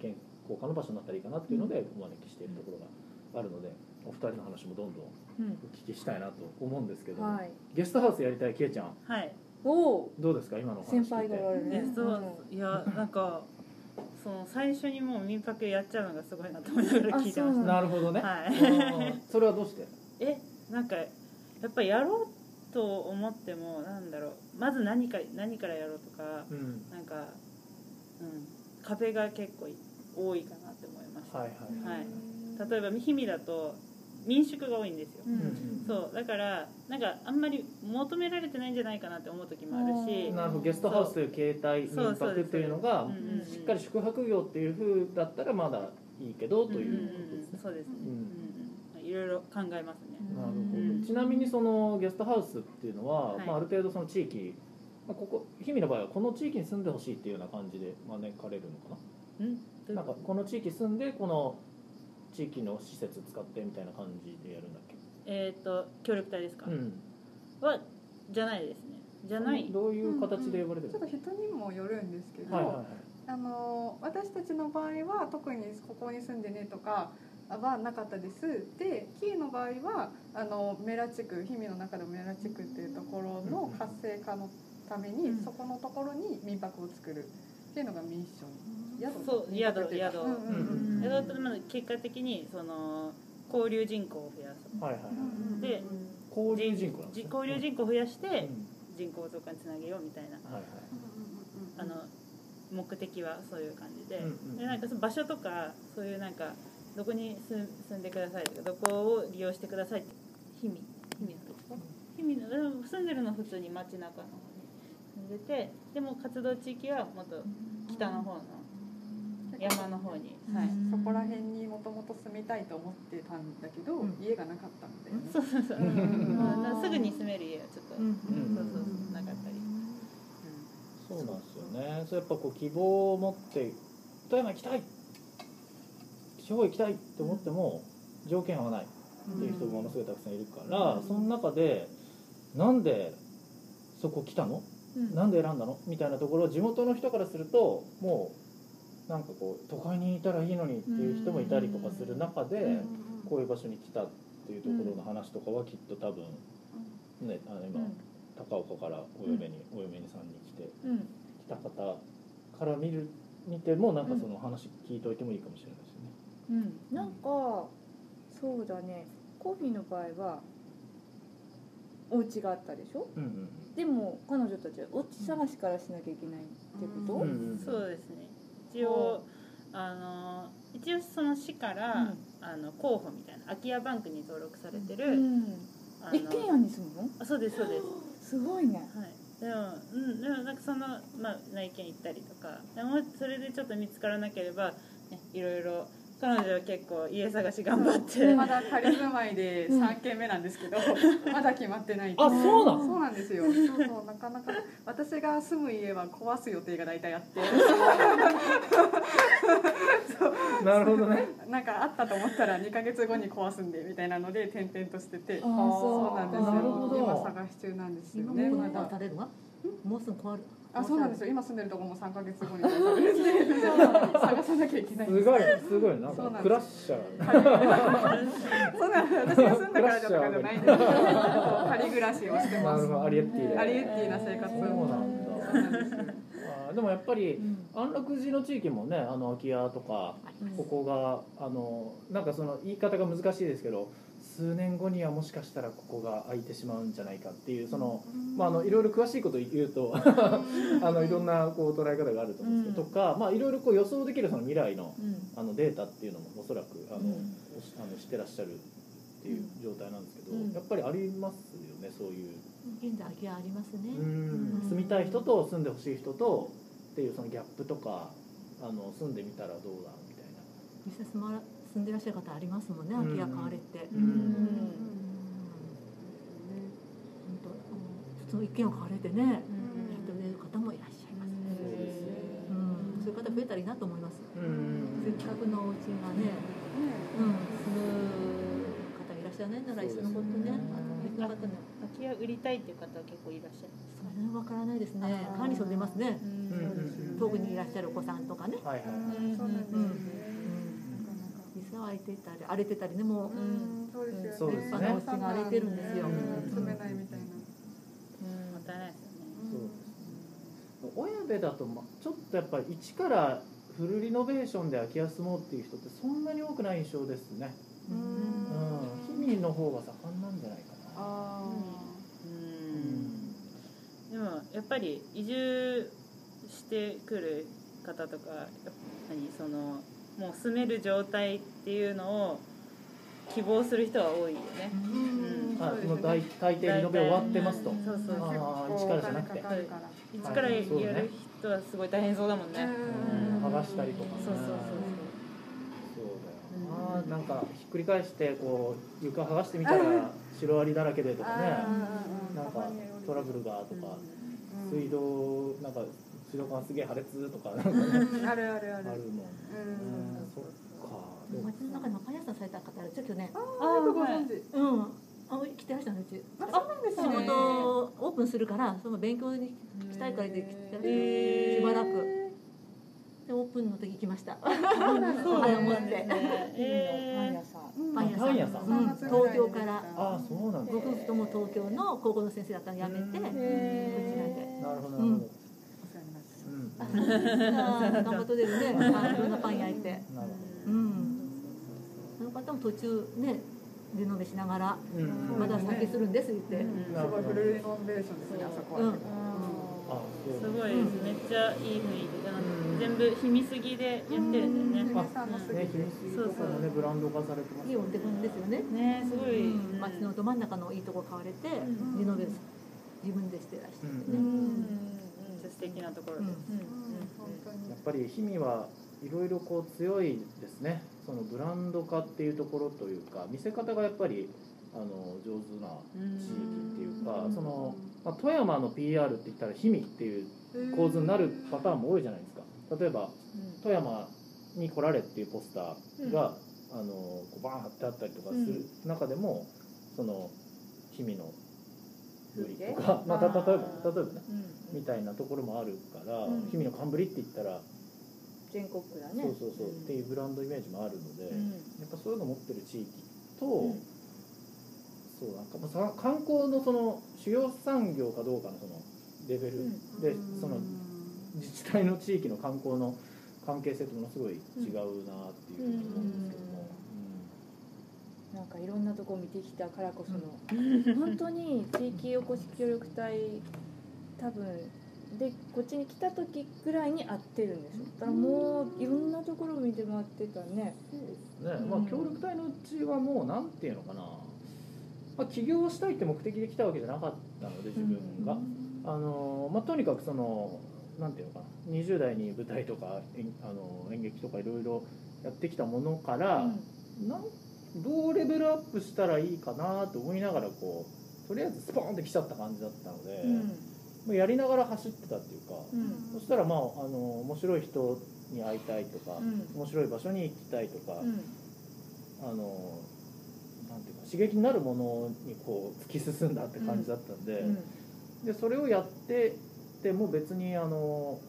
意見交換の場所になったらいいかなっていうのでお招きしているところがあるのでお二人の話もどんどんうん。お聞きしたいなと思うんですけど、はい。ゲストハウスやりたいけいちゃんはい。おおどうですか？今のお話聞いて。先輩がおられる。ねえそう。いやなんかその最初にもう民泊やっちゃうのがすごいなと思いながら聞いてましあそうなるほどね、たはい。うんそれはどうして？えなんかやっぱりやろうと思ってもなんだろう。まず何か何からやろうとかうん。なんか、うん、壁が結構多いかなって思いました、はい。はいはい例えば氷見だと民宿が多いんですよ、ううんん。そう。だからなんかあんまり求められてないんじゃないかなって思う時もあるし。なるほど。ゲストハウスという形態民泊っていうのがしっかり宿泊業っていう風だったらまだいいけどとうんうんいうことですね。うん、そうですね、うん。うんうん、いろいろ考えますね、なるうんほどちなみにそのゲストハウスっていうのは、はい。まあ、ある程度その地域、まあ、ここ氷見の場合はこの地域に住んでほしいっていうような感じで招かれるのかうん。ななんかこの地域住んでこの地域の施設使ってみたいな感じでやるんだっけ、えっ、と協力隊ですか、うん、はじゃないですね。じゃない。どういう形で呼ばれてるの、ちょっと人にもよるんですけど、はいはいはい。あの私たちの場合は特にここに住んでねとかはなかったです。でキーの場合はあのメラ地区氷見の中でもメラ地区っていうところの活性化のために、うん。そこのところに民泊を作るっていうのがミッション。宿そう民泊っていうか。宿宿。うんうんうん。えだとまあ結果的にその交流人口を増やす。はいはいはい。で交流人口なんですね。交流人口を増やしてうん。人口増加につなげようみたいな。はいはい。あの目的はそういう感じで,、うんうんでなんかその場所とかそういうなんかどこに住住んでくださいとかどこを利用してくださいって氷見氷見の住んでるのは普通に街中の方に住んでてでも活動地域はもっと北の方の山の方に、はい、そこら辺にもともと住みたいと思ってたんだけど、うん。家がなかったんだよね、そうそうそう、うん。まあなすぐに住める家はちょっと、うん。そうそうそうなかったり、そうなんですよね。それやっぱこう希望を持って富山行きたい地方行きたいって思っても条件合わないっていう人もものすごいたくさんいるから、その中でなんでそこ来たの、うんなんで選んだの？みたいなところ地元の人からするともうなんかこう都会にいたらいいのにっていう人もいたりとかする中で、こういう場所に来たっていうところの話とかはきっと多分ねあの今、うん。高岡からお嫁に、お嫁にさんに来てうん。来た方から見る見てもなんかその話聞いといてもいいかもしれないですよね。うん、なんかそうだね。コーヒーの場合はお家があったでしょ？うんうんでも彼女たちはお家探しからしなきゃいけないってこと、うんうんそうですね。一応あの一応その市から、うん。あの候補みたいな空き家バンクに登録されてる、うん。一軒家に住むの？あそうですそうです。すごいね。はい。でもうんでもなんかそのまあ内見行ったりとかでもそれでちょっと見つからなければ、ね、いろいろ彼女は結構家探し頑張って、まだ仮住まいで3軒目なんですけど、まだ決まってない。あそうなのそうなんですよ。そうそうなかなか私が住む家は壊す予定が大体あって。[LAUGHS] なるほどね。なんかあったと思ったら2か月後に壊すんでみたいなので転々としてて。そうなんですよ。今探し中なんですよ今ねまだ。もうすぐ壊る？あそうなんですよ。今住んでるとこも3か月後に探さなきゃいけないす。すごいすごいな。クラッシャー。そうなんです。私が住んだからじゃとかじゃないんです。けど仮暮らしをしてます。アリエッティで。アリエッティな生活。そうなんだ。でもやっぱり安楽寺の地域もねあの空き家とかここがあのなんかその言い方が難しいですけど数年後にはもしかしたらここが空いてしまうんじゃないかっていうその、まあ、あのいろいろ詳しいこと言うと [LAUGHS] あのいろんなこう捉え方があると思うんですけど、うん。とか、まあ、いろいろこう予想できるその未来のうん。あのデータっていうのもおそらくあの、あのしてらっしゃるっていう状態なんですけど、うん。やっぱりありますよねそういう、現在空き家ありますね。住みたい人と住んでほしい人とっていうそのギャップとかあの住んでみたらどうだみたいな。実際住んでらっしゃる方ありますもんね空き家買われて。ううん。本当普通の一軒を買われてねやってくれる方もいらっしゃいますねうん。そういう方増えたらいいなと思いますうん。せっかくのお家がねうん。住む方がいらっしゃらないならいっそのことねあの方に空き家売りたいっていう方は結構いらっしゃるそれはわからないですね管理層出ますね遠くにいらっしゃるお子さん。とかねはいはいうん。そうなん。ですよね実は空いてたり荒れてたりねもう。うんそうですよね。そうですね。お家が荒れてるんですよ。うん。住めないみたいな。うん。もったいないですよねそうです親部だとまちょっとやっぱり一からフルリノベーションで空き家住もうっていう人ってそんなに多くない印象ですね。ううん。ん氷見の方が盛んなんじゃないかな。あうん。でもやっぱり移住してくる方とかやっぱ何そのもう住める状態っていうのを希望する人は多いよね。うん。あそうですねもう大大抵リノベ終わってますと。そうそうあそう。ー一からじゃなくて。一からやる人はすごい大変そうだもんね。うん。剥がしたりとかね。そうそうそうそう。だよななんかひっくり返してこう床剥がしてみたらシロアリだらけでとかね。なんかトラブルがとか。水道なんか水道管すげえ破裂とか。なんかねうんあるあるある。あるもんうんうん。そっか。街の中にもパン屋さんされた方ちょっとねああご存知。うん。あ来てらっしゃるのうち。あそうなんです仕ね事オープンするからその勉強に来たいからで来てらっしばらく。でオープンの時行きました。そうなんです [LAUGHS] お花持っねてえパン屋さん。うんパン屋さん。パン屋さん。うん。東京から。ああそうなんだ。ご夫婦とも東京の高校の先生だったの辞めてうんこちらで。なるほどなるほど頑張ってるね [LAUGHS] あいろんなパン焼いて。なるほうん。その方も途中ねリノベしながらまだ酒するんです言って。うん。すごいフルリノベーションですねあそこは。すごいめっちゃいい雰囲気でなん。か全部秘密ぎでやってるんだよね。皆さん。の杉ね、で秘密とかもねブランド化されてますいいお手本ですよね。ねすごい、うん。街のど真ん中のいいとこ買われてん。リノベ自分でしてらっしゃってうねうん素敵なところで、うん。うん本当にやっぱり氷見はいろいろこう強いですね。そのブランド化っていうところというか見せ方がやっぱりあの上手な地域っていうかその、まあ、富山の PR って言ったら氷見っていう構図になるパターンも多いじゃないですか。例えば富山に来られっていうポスターが、あのこうバーン貼ってあったりとかする中でも、その氷見のブリとか、まあ、た例えば例えばねみたいなところもあるから、うん。氷見の寒ブリって言ったら、全国区だね。そうそうそうっていうブランドイメージもあるので、うん。やっぱそういうの持ってる地域と、ん。そうなんかまあさ観光のその主要産業かどうかのそのレベルで、その自治体の地域の観光の関係性とものすごい違うなっていうふうに思うんですけども。なんかいろんなとこ見てきたからこその、[LAUGHS] 本当に地域おこし協力隊多分。でこっちに来た時ぐらいに会ってるんですよ。だからもういろんなところを見て回ってたね。そうですね、まあ、協力隊のうちはもうなんていうのかな、まあ、起業したいって目的で来たわけじゃなかったので自分が、あのまあ、とにかくそのなんていうのかな。20代に舞台とか演あの演劇とかいろいろやってきたものから、なんどうレベルアップしたらいいかなと思いながらこうとりあえずスポーンって来ちゃった感じだったので、まあやりながら走ってたっていうか、そしたらまああの面白い人に会いたいとか、面白い場所に行きたいとか、あのなんていうか刺激になるものにこう突き進んだって感じだったんで,、でそれをやってても別にあの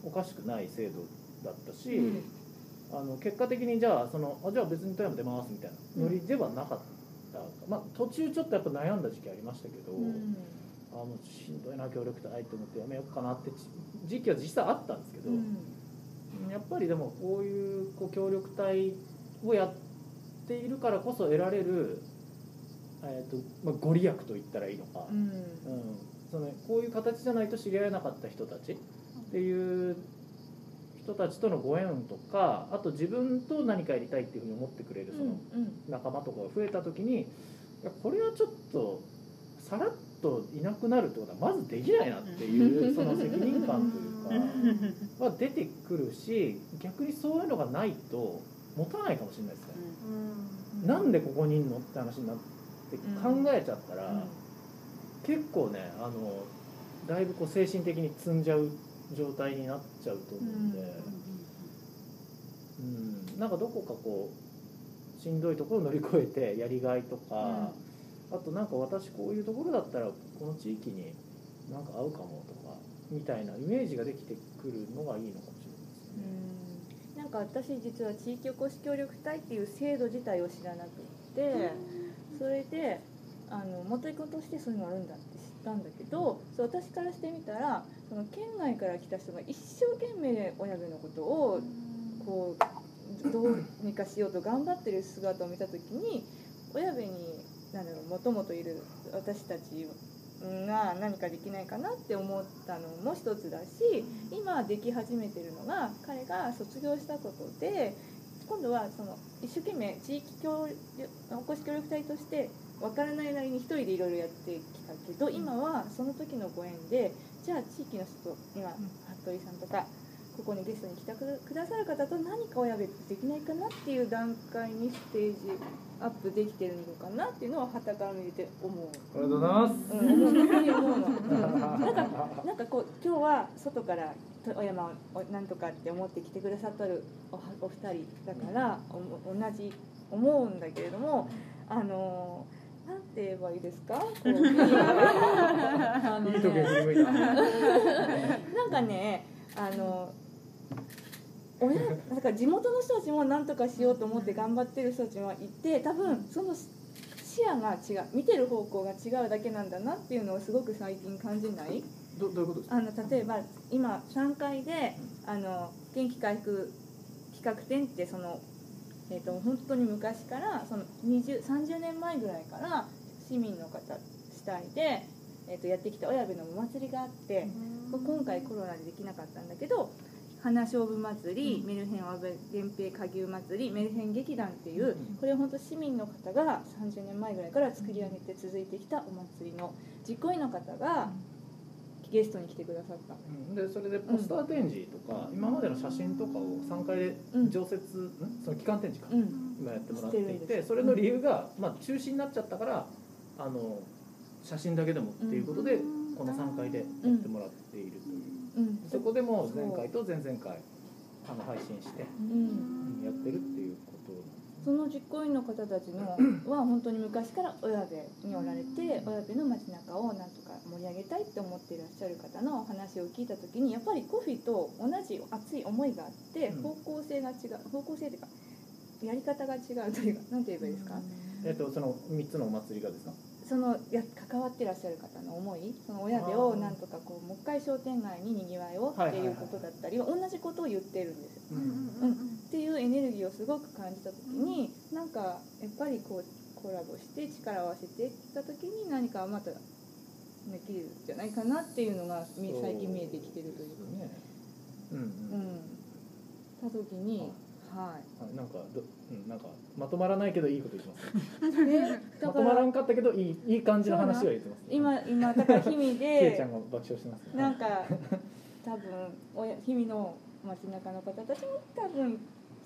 おかしくない制度だったし、あの結果的にじゃあそのあじゃあ別に富山出ますみたいなノリではなかった、まあ、途中ちょっとやっぱ悩んだ時期ありましたけど、あもうしんどいな協力隊と思ってやめようかなって時期は実際あったんですけど、やっぱりでもこういうこう協力隊をやっているからこそ得られる、えーとまあ、ご利益と言ったらいいのか、うん。そのこういう形じゃないと知り合えなかった人たちっていう人たちとのご縁とかあと自分と何かやりたいっていうふうに思ってくれるその仲間とかが増えた時にこれはちょっとさらっといなくなるってことはまずできないなっていう [LAUGHS] その責任感というかは出てくるし逆にそういうのがないと持たないかもしれないですね。なんでここにいんのって話になって考えちゃったら、結構ねあのだいぶこう精神的に積んじゃう状態になっちゃうと思うんで、うん。なんかどこかこうしんどいところを乗り越えてやりがいとか、あとなんか私こういうところだったらこの地域になんか合うかもとかみたいなイメージができてくるのがいいのかもしれないですね。うんなんか私実は地域おこし協力隊っていう制度自体を知らなくってそれであの元井君としてそういうのあるんだって知ったんだけどそう私からしてみたらその県外から来た人が一生懸命親部のことをこうどうにかしようと頑張ってる姿を見た時に親部になんだろうもともといる私たちが何かできないかなって思ったのも一つだし今でき始めてるのが彼が卒業したことで今度はその一生懸命地域協力おこし協力隊として分からないなりに一人でいろいろやってきたけど今はその時のご縁でじゃあ地域の人と今服部さんとかここにゲストに来てくださる方と何か親別できないかなっていう段階にステージアップできてるのかなっていうのははたから見て思う。ありがとうございます。うん、本当に思うの。うんなんか、なんかこう、今日は外から富山をなんとかって思って来てくださってるおはお二人だから、お同じ思うんだけれども、あの。なんて言えばいいですか？[LAUGHS] いい時に振り向いた。なんかね、あの。親、なんか地元の人たちもなんとかしようと思って頑張ってる人たちもいて、多分その。視野が違う見てる方向が違うだけなんだなっていうのをすごく最近感じない？どどういうことですか？あの例えば今3階であの元気回復企画展ってその、えー、と本当に昔からその20 30年前ぐらいから市民の方主体で、えー、とやってきた親部のお祭りがあって今回コロナでできなかったんだけど花勝負祭り、メルヘンアベ源平花牛祭りメルヘン劇団っていうこれ本当市民の方が30年前ぐらいから作り上げて続いてきたお祭りの実行委員の方がゲストに来てくださった。うん。でそれでポスター展示とか、今までの写真とかを3階でうん。常設、ん？その期間展示か、うん。今やってもらっていしてそれの理由が、まあ、中止になっちゃったからあの写真だけでもっていうことで、この3階でやってもらってそこでも前回と前々回あの配信して、やってるっていうことその実行委員の方たちの [CLEARS THROAT] は本当に昔から親部におられて親部の街中をなんとか盛り上げたいって思っていらっしゃる方の話を聞いた時にやっぱりコフィと同じ熱い思いがあってうん。方向性が違う方向性というかやり方が違うというか何て言えばいいですか、えっとその3つのお祭りがですか？そのや関わってらっしゃる方の思いその親部をなんとかこうもう一回商店街ににぎわいをっていうことだったり同じことを言ってるんですよ。うん。っていうエネルギーをすごく感じた時になんかやっぱりこうコラボして力を合わせていった時に何かまたできるんじゃないかなっていうのが最近見えてきてるというか。ねうんううん。ん、た時に、はあなんかど、うん、なんかまとまらないけどいいこと言ってますね。い。[LAUGHS] ね、だまとまらんかったけどいいいい感じの話を言ってます、ね、今今だから日々 [LAUGHS] ケイちでゃんが爆笑してますね。なんか多分おや日々の街中の方たちも多分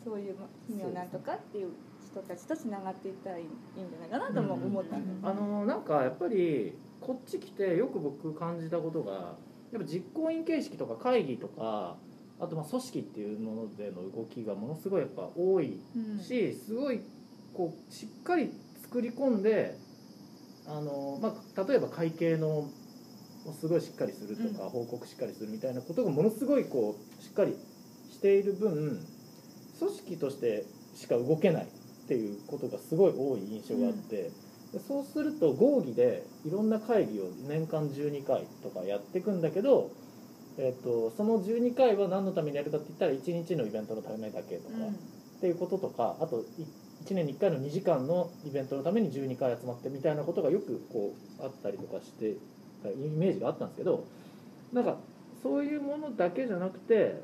そういうま日々をなんとかっていう人たちとつながっていったらいいいいんじゃないかなとも思ったんで。す。あのなんかやっぱりこっち来てよく僕感じたことがやっぱ実行委員形式とか会議とかあとまあ組織っていうものでの動きがものすごいやっぱ多いうん。しすごいこうしっかり作り込んであの、まあ、例えば会計のをすごいしっかりするとか、報告しっかりするみたいなことがものすごいこうしっかりしている分組織としてしか動けないっていうことがすごい多い印象があって、でそうすると合議でいろんな会議を年間12回とかやっていくんだけど、えっとその12回は何のためにやるかって言ったら1日のイベントのためだけとか。っていうこととかあと1年に1回の2時間のイベントのために12回集まってみたいなことがよくこうあったりとかしてイメージがあったんですけどなんかそういうものだけじゃなくて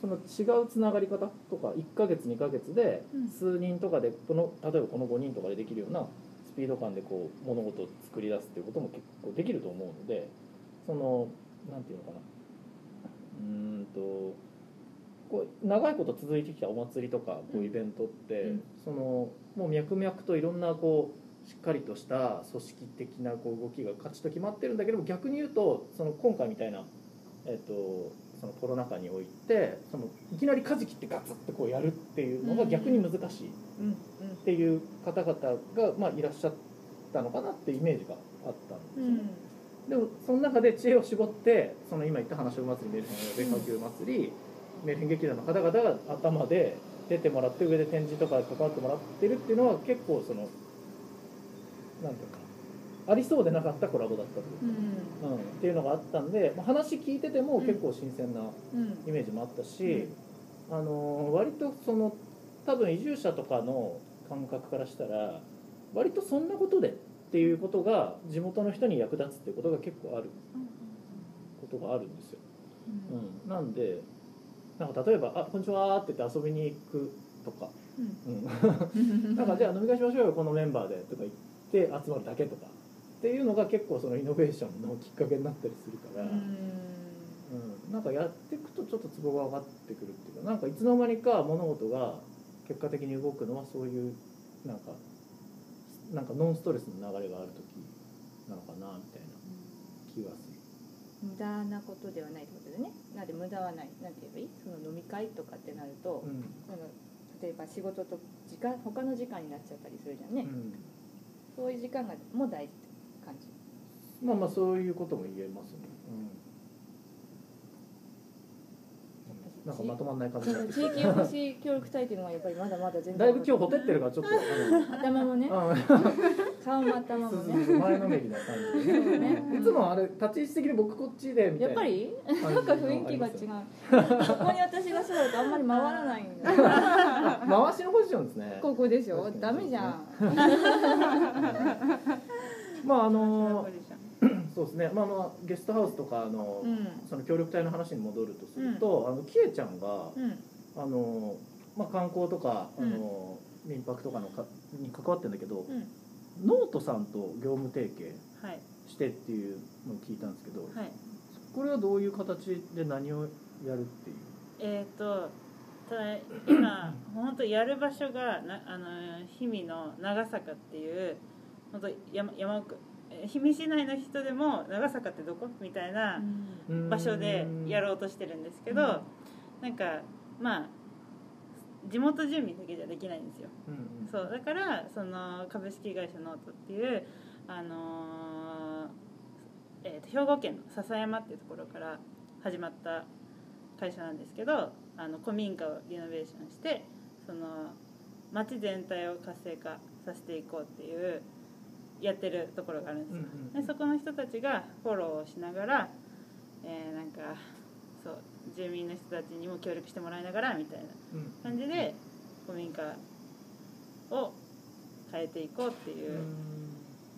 その違うつながり方とか1ヶ月2ヶ月でうん数人とかでこの例えばこの5人とかでできるようなスピード感でこう物事を作り出すっていうことも結構できると思うのでそのなんていうのかなうーんとこう長いこと続いてきたお祭りとかこうイベントって、うん。そのもう脈々といろんなこうしっかりとした組織的なこう動きが勝ちと決まってるんだけども逆に言うとその今回みたいな、えっとそのコロナ禍においてそのいきなり舵切ってガツッてこうやるっていうのが逆に難しいっうん。ていう方々が、まあ、いらっしゃったのかなってイメージがあったんですよ、うんでもその中で知恵を絞ってその今言った話を祭りメルヘンお出かけ祭り、メルヘン劇団の方々が頭で出てもらって上で展示とか関わってもらってるっていうのは結構そのなんていうかありそうでなかったコラボだったというか、うん。っていうのがあったんで、まあ、話聞いてても結構新鮮なうん。イメージもあったし、あの割とその多分移住者とかの感覚からしたら割とそんなことでっていうことが地元の人に役立つっていうことが結構あることがあるんですよ。うん、なんでなんか例えば「あこんにちは」って言って遊びに行くとか、うん、[LAUGHS] なんかじゃあ飲み会しましょうよこのメンバーでとか言って集まるだけとか。っていうのが結構そのイノベーションのきっかけになったりするから。うん、なんかやっていくとちょっとツボが上がってくるっていうかなんかいつの間にか物事が結果的に動くのはそういうなんかなんかノンストレスの流れがある時なのかなみたいな気がする。無駄なことではないってことでね。なんで無駄はないなんて言えばいい。その飲み会とかってなると、うん。その例えば仕事と時間他の時間になっちゃったりするじゃんね、うん。そういう時間がもう大事って感じ。まあまあそういうことも言えますね。うん、なんかまとまんない感じになってき地域おこし協力隊っていうのはやっぱりまだまだ全然。ただいぶ今日ほてってるからちょっと。頭もね。顔も頭もね。前のめりな感じいつもあれ立ち位置的に僕こっちでみたいなやっぱり？なんか雰囲気が違う。ここに私が座るとあんまり回らない。んだよ回しのポジションですね。ここでしょダメじゃん。まああそのそうですね。まああのゲストハウスとかあの、うん。その協力隊の話に戻るとすると、あのキエちゃんがうん。あの、まあ、観光とかあの、民泊とかのかに関わってるんだけど、うん。ノートさんと業務提携はい。してっていうのを聞いたんですけど、はい。これはどういう形で何をやるっていう？えっ、とただ今 [CLEARS THROAT] 本当やる場所がなあの氷見の長坂っていう本当山山奥え氷見市内の人でも長坂ってどこ？みたいな場所でやろうとしてるんですけど、なんかまあ地元住民だけじゃできないんですよ。うんうん。そうだからその株式会社ノートっていうあのーえーと兵庫県の笹山っていうところから始まった会社なんですけどあの古民家をリノベーションしてその町全体を活性化させていこうっていうやってるところがあるんですよ、うんうんでそこの人たちがフォローをしながら、えーなんかそう住民の人たちにも協力してもらいながらみたいなうん感じで古民家を変えていこうっていう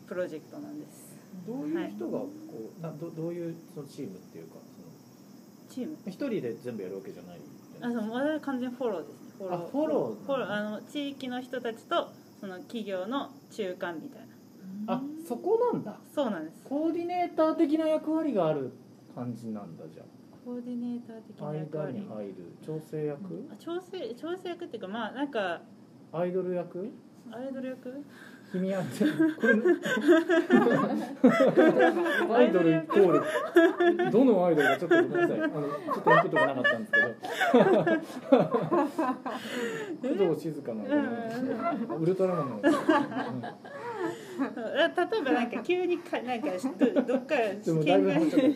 プロジェクトなんです。どういう人がこう、などどういうそのチームっていうかチーム？その一人で全部やるわけじゃないあそう我々完全フォローですね。フォロー。フォロー。あの地域の人たちとその企業の中間みたいなあそこなんだ。そうなんです。コーディネーター的な役割がある感じなんだじゃコーディネーター的あな役割。間に入る。調整役、あ調整調整役っていうかまあなんかアイドル役？アイドル役？君は [LAUGHS] これ [LAUGHS] アイドルイコール。どのアイドルかちょっとごめんなさい。あのちょっとインプットがなかったんですけど。[LAUGHS] 工藤静香のウルトラマンの、うん例えばなんか急にかなんかどどっからでもだいぶ話しちゃった見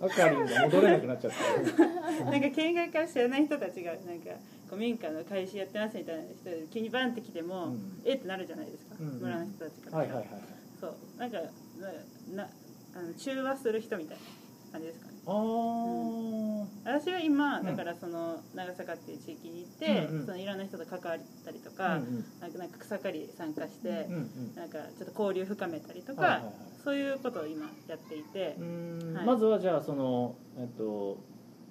あかりんが戻れなくなっちゃった。なんか県外から知らない人たちがなんか古民家の開始やってますみたいな人で急にバンって来ても、うん。えってなるじゃないですか、うん。うん村の人たちから、はいはいはい。そうなんかななあの中和する人みたいな感じですかね。あー。私は今うん。だからその長坂っていう地域に行って、うんうん。そのいろんな人と関わったりとか、うんなんかなんか草刈り参加して、うんうんなんかちょっと交流深めたりとか、はいはいはい。そういうことを今やっていてはい。まずはじゃあそのえっと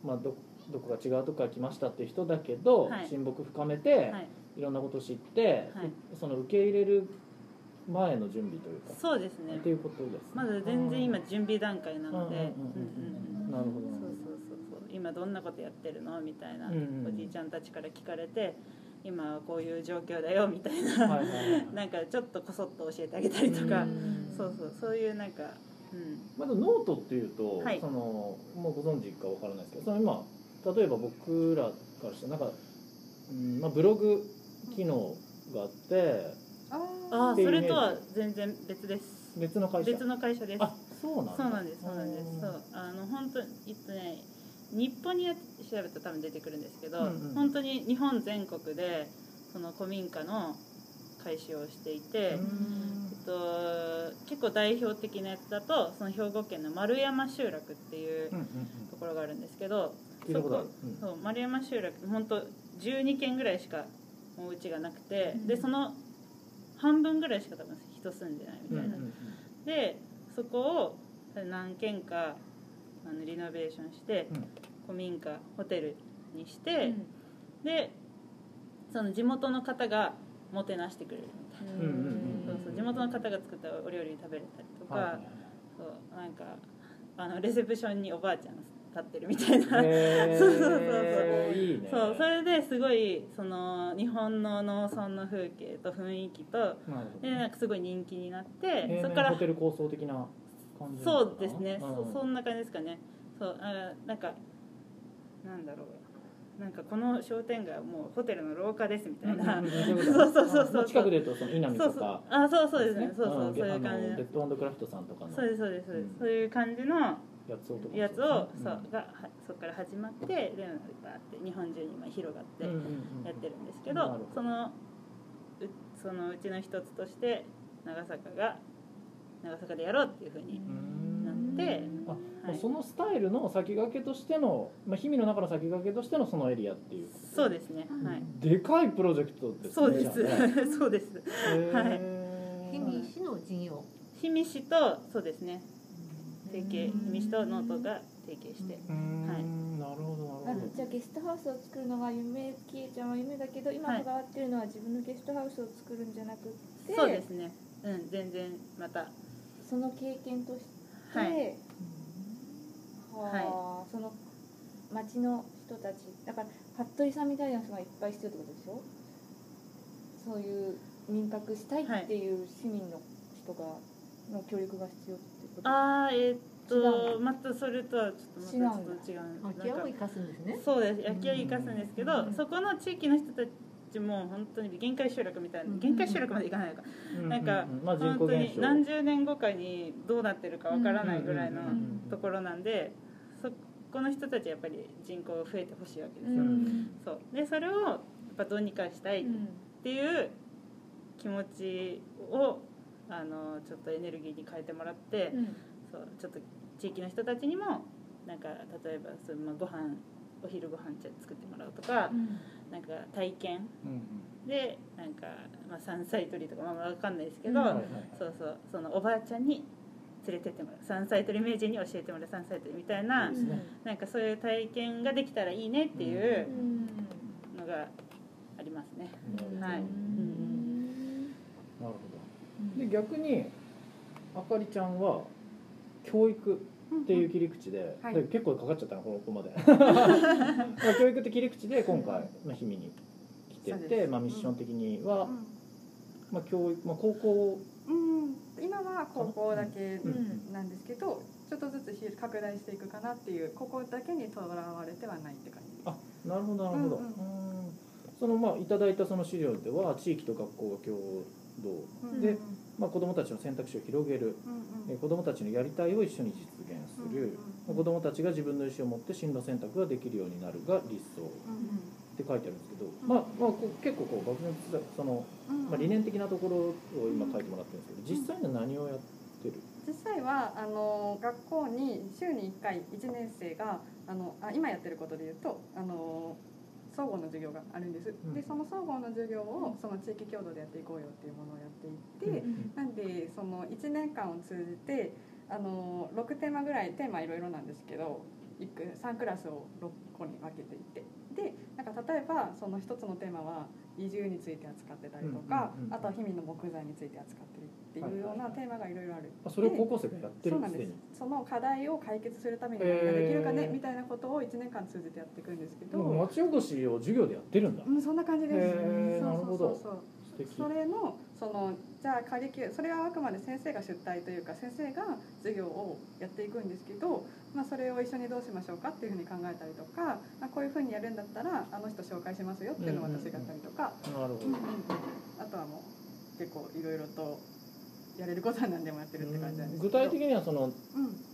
まあどどこか違うとこから来ましたっていう人だけど、はい。親睦深めて、はい。い、ろんなことを知って、はい。その受け入れる前の準備というか。そうですね。っていうことですね。まだ全然今準備段階なので。なるほど。そうそうそうそう。今どんなことやってるの？みたいな、うんうんおじいちゃんたちから聞かれて今はこういう状況だよみたいな、はいはいはい。なんかちょっとこそっと教えてあげたりとか、うんそうそうそういうなんか、うん、まずノートっていうと、はい。そのもうご存知かわからないですけどその今例えば僕らからしてなんか、うんまあ、ブログ機能があってああそれとは全然別です。別の会社。別の会社です。あそうなんだ。そうなんですそうなんです。そう。あの本当えっとね日本にや調べたら多分出てくるんですけど、うんうん。本当に日本全国でその古民家の改修をしていて、えっと、結構代表的なやつだとその兵庫県の丸山集落っていううんうんところがあるんですけど、聞いたことある。そこそう丸山集落本当12軒ぐらいしかお家がなくて、でその半分ぐらいしか多分人住んでないみたいな、でそこを何軒かあのリノベーションして、うん。古民家ホテルにして、でその地元の方がもてなしてくれるみたいな、地元の方が作ったお料理食べれたりとか、はいそうなんかあのレセプションにおばあちゃんが立ってるみたいな、[LAUGHS] そうそうそうそう。いいね。そうそれですごいその日本の農村の風景と雰囲気となるほどでなんかすごい人気になってそこからホテル構想的な感じなそうですね、うん。そそんな感じですかね。そうあなんかなんだろう。なんかこの商店街はもうホテルの廊下ですみたいな、うんそうそうそうそう近くで言うとその稲見そうそうとかあそうそうですね。そうそう、ん。そういう感じ。レッドクラフトさんとかの。そうですそうですそうです、うん。そういう感じのやつをとか。やつを、う。んそうがはそこから始まってでバーって日本中に今広がってやってるんですけど,、そのうそのうちの一つとして長坂が長坂でやろうっていうふうにうん。なって、あはい。そのスタイルの先駆けとしての、まあ、氷見の中の先駆けとしてのそのエリアっていうそうですねはい。でかいプロジェクトですねそうです、ね。[LAUGHS] そうです。はい。氷見市の事業。氷見市とそうですね提携氷見市とノートが提携して。はい。なるほどあなるほど。じゃあゲストハウスを作るのが夢きえちゃんは夢だけど今はい。こだわってるのは自分のゲストハウスを作るんじゃなくってそうですね。うん全然また。その経験として、はい。はあその町の人たちだから服部さんみたいな人がいっぱい必要ってことでしょ？そういう民泊したいっていう市民の人がの協力が必要ってこと？あーえーっとまたそれとはちょっとまたちょっと違う空き家を生かすんですね。そうです。焼き屋生かすんですけど、うんそこの地域の人たちも本当に限界集落みたいな、うん限界集落までいかないのか、うなんかううまあ、人本当に何十年後かにどうなってるかわからないぐらいのうんうんうんうん。ところなんでそこの人たちはやっぱり人口増えてほしいわけですうよ、んそう。でそれをやっぱどうにかしたいっうんていう気持ちをあのちょっとエネルギーに変えてもらって、うん。そうちょっと地域の人たちにもなんか例えばそう、まあ、ご飯お昼ご飯ちゃ作ってもらうとか、なんか体験うんでなんか、まあ、山菜採りとかまあわかんないですけど、うん。はいはいそうそうそのおばあちゃんに連れてってもらう山菜採り名人に教えてもらう山菜採りみたいな、いいですね。なんかそういう体験ができたらいいねっていううんのがありますね。うんはい。うん。なるほどで逆にあかりちゃんは教育っていう切り口で,、はい。で結構かかっちゃったのここまで。[LAUGHS] まあ教育って切り口で今回、まあ、氷見に来てて、まあ、ミッション的には、うん。まあ、教育、まあ、高校。うん、今は高校だけうん。なんですけど、ちょっとずつひ拡大していくかなっていうここだけにとらわれてはないって感じです。あなるほどなるほど、うんうん。うん。そのまあいただいたその資料では地域と学校が共同、うんでまあ、子どもたちの選択肢を広げる、うんうん。え子どもたちのやりたいを一緒に実現する、うん子どもたちが自分の意思を持って進路選択ができるようになるが理想。うんって書いてあるんですけど、まあまあ、こう結構こう学年その、うんまあ、理念的なところを今書いてもらってるんですけど実際には何をやってる、実際はあの学校に週に1回1年生があのあ今やってることで言うとあの総合の授業があるんです、ん。でその総合の授業をその地域共同でやっていこうよっていうものをやっていて、うんなんでその1年間を通じてあの6テーマぐらいテーマいろいろなんですけど1区3クラスを6個に分けていてでなんか例えばその1つのテーマは移住について扱ってたりとか、うんうんうんあとは氷見の木材について扱ってるっていうようなテーマがいろいろある。あそれを高校生がやってるんです。すでに。その課題を解決するために何ができるかねみたいなことを1年間通じてやっていくんですけど、町おこしを授業でやってるんだ、うん、そんな感じです。そうなるほどそうそうそう。それのそのじゃあカリキュそれはあくまで先生が出題というか先生が授業をやっていくんですけど、まあ、それを一緒にどうしましょうかっていうふうに考えたりとか、まあ、こういうふうにやるんだったらあの人紹介しますよっていうのを私がやったりとか、なるほどうん。うんうんあとはもう結構いろいろとやれることは何でもやってるって感じなんですけど。具体的にはそのうん。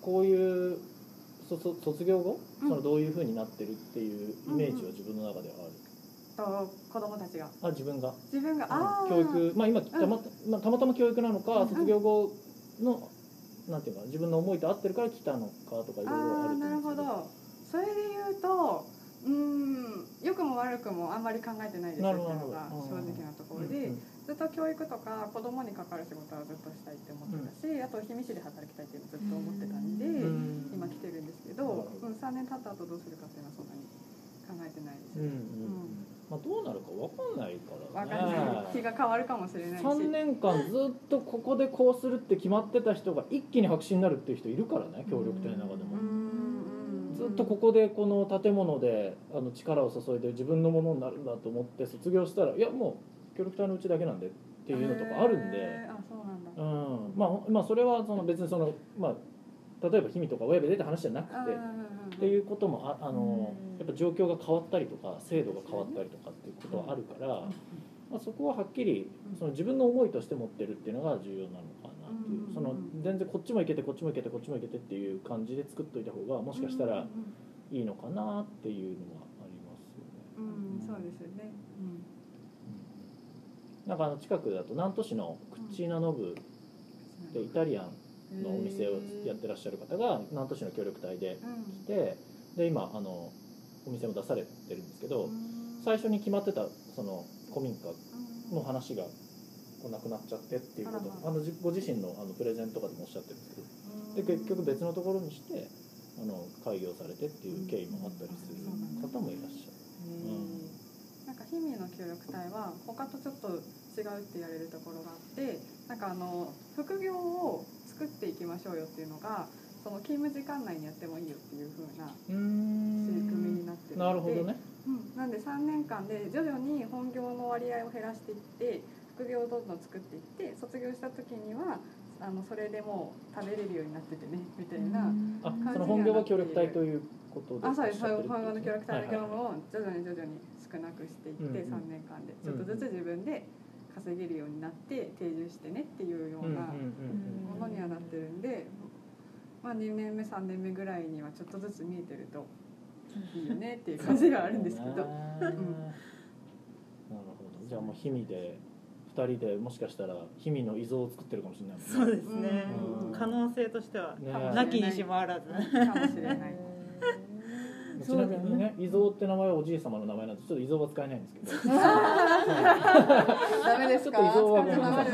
こういう卒卒業後、うん。そのどういうふうになってるっていうイメージは自分の中ではある、と子供たちが。あ自分が。自分が。教育。まあ今たま,、まあ、たまたま教育なのか、うん。卒業後のなんていうか自分の思いと合ってるから来たのかとかいろいろあるとあーなるほ思うんですけど。ど。それで言うとうーん良くも悪くもあんまり考えてないですっていうのが正直なところで、ずっと教育とか子供に関わる仕事はずっとしたいって思ってたし、あと氷見市で働きたいっていうのをずっと思ってたんで、うん。今来てるんですけど、うん、3年経った後どうするかっていうのはそんなに考えてないですうんうんね、まあ、どうなるかわかんないから分かんない。日が変わるかもしれないし。3年間ずっとここでこうするって決まってた人が一気に白紙になるっていう人いるからね協力隊の中でも。う。ん。ずっとここでこの建物であの力を注いで自分のものになるんだと思って卒業したらいやもう協力隊のうちだけなんでっていうのとかあるんで、あそうなんだ。うん。まあ、まあそれはその別にその、まあ、例えば「秘密とか親で出た話じゃなくてっていうこともああのやっぱ状況が変わったりとか制度が変わったりとかっていうことはあるから、まあ、そこははっきりその自分の思いとして持ってるっていうのが重要なのかなっていう。その全然こっちも行けてこっちも行けてこっちも行けてっていう感じで作っといた方がもしかしたらいいのかなっていうのはありますよね。うん、うん、そうですよね、なんかあの近くだと南砺市のクッチーナノブでイタリアンのお店をやってらっしゃる方が南砺市の協力隊でうん来てで今あのお店も出されてるんですけどうん。最初に決まってたその古民家うん。の話がなくなっちゃってっていうこと。あのじご自身のあのプレゼンとかでもおっしゃってるんですけどで結局別のところにしてあの開業されてっていう経緯もあったりする方もいらっしゃる。うんなんか氷見の協力隊は他とちょっと違うって言われるところがあってなんかあの副業を作っていきましょうよっていうのがその勤務時間内にやってもいいよっていう風なうーん。仕組みになってるなるほどね。うん、なんで3年間で徐々に本業の割合を減らしていって副業をどんどん作っていって卒業した時にはあのそれでもう食べれるようになっててねみたいな。あその本業は協力隊ということであそうです。本業の協力隊の業務を徐々に徐々に少なくしていってうんうん3年間で。ちょっとずつ自分で稼げるようになって定住してねっていうようなものにはなってるんで、まあ、2年目3年目ぐらいにはちょっとずつ見えてるといいよねっていう感じがあるんですけど。[LAUGHS] なるほど。じゃあもう氷見で2人でもしかしたら氷見の遺像を作ってるかもしれないね。そうですね。うん。可能性としてはね。なきにしもあらず。かもしれない。[LAUGHS] ちなみにね伊蔵って名前はおじい様の名前なんでちょっと伊蔵は使えないんですけど。[LAUGHS] ダメですか？ちょっと依存はごめんなさい。い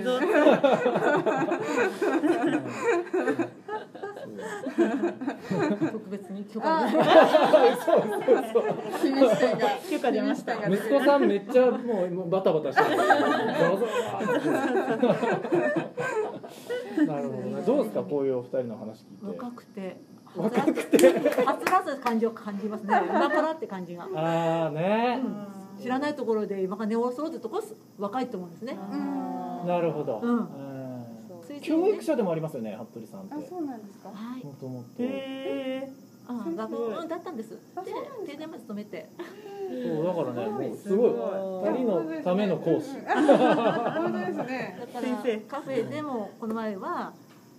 依存特別に許可。許可出ました。息子さんめっちゃもうバタバタして [LAUGHS] なるほどねどうですか？こういうお二人の話聞いて。若くて若くて。はつらつ感じを感じますね。今からって感じが。ああね。知らないところで今から寝をそろってとこ若いと思うんですね。うん。なるほど、うん。教育者でもありますよね服部さんって。あ、そうなんですか。はい。もともと。へえあ学校だったんですで定年まで勤めて。そうだからねもうすごい。二人のための講師うん本当ですね。だから先生。カフェでもこの前は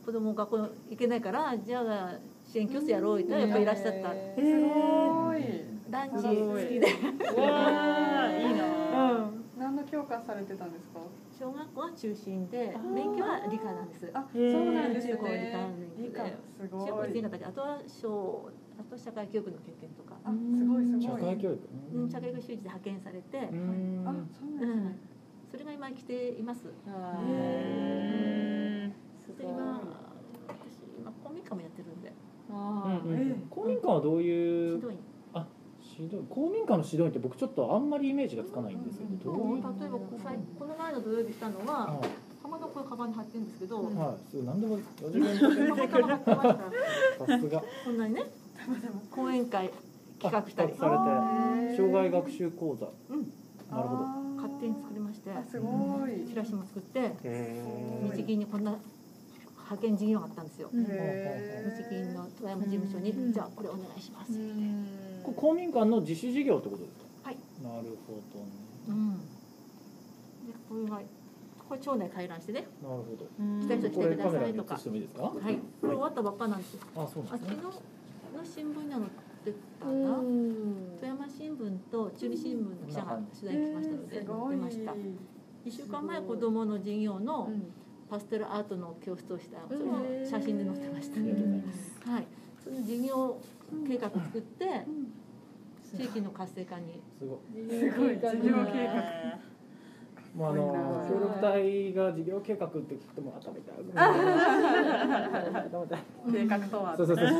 子供学校行けないからじゃあ支援教室やろうってやっぱりいらっしゃった。へすごい。ランチ好きで。わあいいな。何の教科されてたんですか？小学校は中心で勉強は理科なんです。あ、そうなんです中高理科ね。理科すごい。なかったあとは小あと社会教育の経験とか。あ、すごいす社ごい。会教育うん社会学習時で派遣されて。うあ、そうなんですね。それが今来ています。へで今私今公民館もやっ公民館はどういうひどい。指導公民館の指導員って僕ちょっとあんまりイメージがつかないんですけどどういう？例えばこの前の土曜日したのははたまたまこういうカバンに入ってるんですけど、い、はい、すごい何でも四次元たまたま入ってましたさすが。こんなにね講演会企画したり。あされて障害学習講座。うん。なるほど。勝手に作りましてあ、すごい。チラシも作ってへ日銀にこんな派遣事業があったんですよ。へー日銀の富山事務所に、うん。じゃあこれお願いします、これ公民館の自主事業ってことですか？はい。なるほどね。うん。でこれがこれ町内回覧してね。なるほど。来た人来こてくだれカメラにさいとか？はい。これ終わったばっかなんですよ。あそうなあんですね。昨日の新聞には載ってたうな、ん。富山新聞と中日新聞の記者が取材に来ましたので載すごい。ってました。1週間前子どもの授業のうんパステルアートの教室をしたそれも写真で載ってました。はい。その授業計画を作って地域の活性化に。すごい。すごい事業計画。もうあの協力隊が事業計画って聞くともう頭痛い [LAUGHS] 頭痛い。計画とは。そうそうそう。で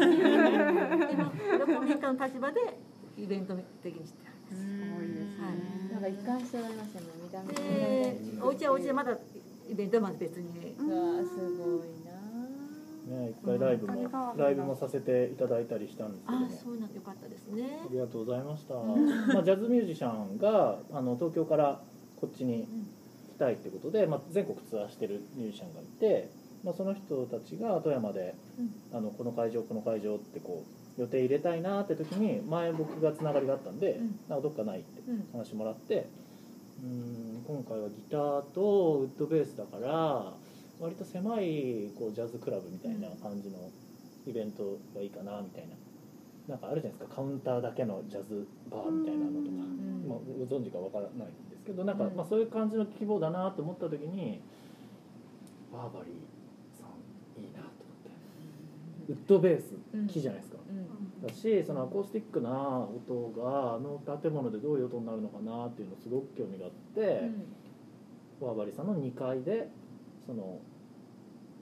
も横民間の立場でイベント的にしてす。ごいですはいね。なんか一貫しておりましたね見た目。でお家はお家でまだイベントはまた別に。がすごいなね一回ライブもライブもさせていただいたりしたんですけども。ああそうなんよかったですね。ありがとうございました。まあジャズミュージシャンがあの東京からこっちに来たいってことで、まあ全国ツアーしてるミュージシャンがいて、まあその人たちが富山で、あのこの会場この会場ってこう予定入れたいなって時に前僕がつながりがあったんで、うん。なんかどっかないってうん。話もらって、うーん今回はギターとウッドベースだから割と狭いこうジャズクラブみたいな感じのイベントがいいかなみたいな。なんかあるじゃないですかカウンターだけのジャズバーみたいなのとか、んまあ、ご存知かわからないんですけどなんか、うん。まあ、そういう感じの希望だなと思った時にバーバリーさんいいなと思って。ウッドベースうん。木じゃないですか、うんだしそのアコースティックな音があの建物でどういう音になるのかなっていうのすごく興味があって、バーバリーさんの2階でその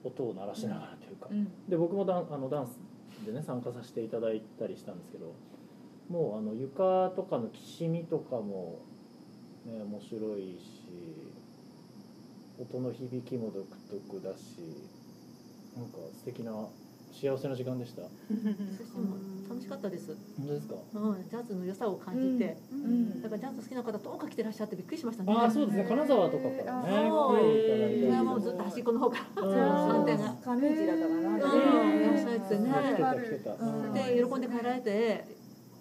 音を鳴らしながらというか、うん。で僕もダンあのダンスでね参加させていただいたりしたんですけどもうあの床とかのきしみとかも、ね、面白いし音の響きも独特だしなんか素敵な幸せな時間でした。そしても楽しかったです、本当ですか？うん、ジャズの良さを感じて、うん。だからジャズ好きな方遠く来てらっしゃってびっくりしましたね。ああそうですね。金沢とかからね。そう来ていただいたり富山もずっと端っこの方からうん。じゃあ反対が上市だったかなうん。ねいらっしゃってね来てた来てた、うん。で喜んで帰られて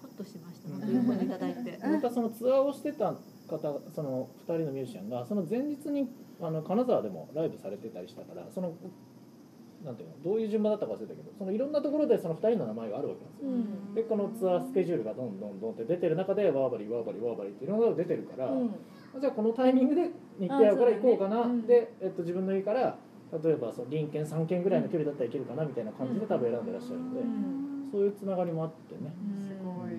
ほっとしました。喜ん。でいただいて。またそのツアーをしてた方その2人のミュージシャンがその前日にあの金沢でもライブされてたりしたからそのなんていうのどういう順番だったか忘れたけどそのいろんなところでその2人の名前があるわけなんですよ、うん。でこのツアースケジュールがどんどんどんって出てる中でワーバリーワーバリーワーバリーっていろんなのが出てるから、うん。じゃあこのタイミングで日程合うから行こうかな。ねうん。で、えっと、自分の家から例えばその隣県3県ぐらいの距離だったらいけるかなみたいな感じで多分選んでらっしゃるので、うん。そういうつながりもあってね、すごい。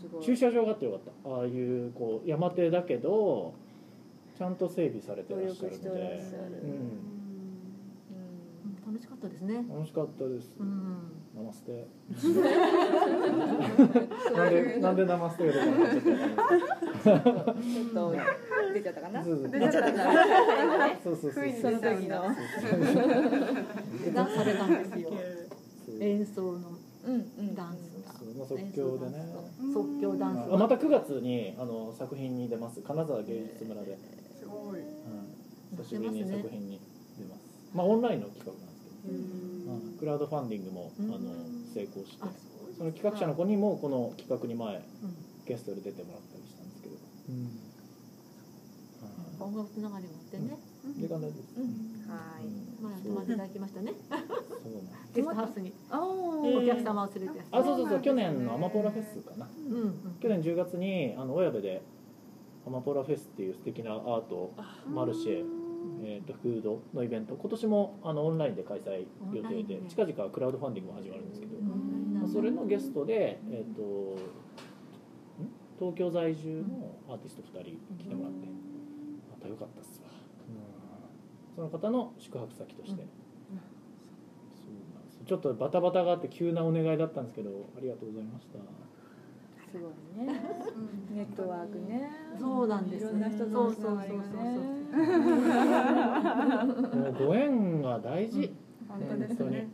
すごい駐車場があってよかった。ああいうこう山手だけどちゃんと整備されて努らっしゃる力しておらっのでしゃるうんうん楽しかったですね。楽しかったです、うん。ナマステ。[LAUGHS] なんでなんでナマステちょっと出ちゃったかな。そうそう出ちゃったそうそうそう不意にその時の。ダンスされたん。ですよそう。演奏のうんうん。ダンスが。即興でね。即興ダンスあまた9月にあの作品に出ます。金沢芸術村で、すごい。うん、久しぶりに作品に出ます。まあオンラインの企画クラウドファンディングもあの成功してあその企画者の子にもこの企画に前うん。ゲストで出てもらったりしたんですけど、は音楽つながりもあってね。い時間大丈夫です、はい。まあ泊まっていただきましたね。そうなんゲストハウスに。あお客様を連れてあそうそうそう。去年のアマポラフェスかな。うん。うん去年10月にあの親部でアマポラフェスっていう素敵なアートマルシェ、えー、とフードのイベント。今年もあのオンラインで開催予定で近々クラウドファンディングも始まるんですけど、うん。まあそれのゲストで、えー、とん？東京在住のアーティスト2人来てもらって。また良かったっすわ、その方の宿泊先として、ちょっとバタバタがあって急なお願いだったんですけどありがとうございましたすごいね。ネットワークね。そうなんですいろんな人とのつながりがねもう。ご縁が大事、本当ですね。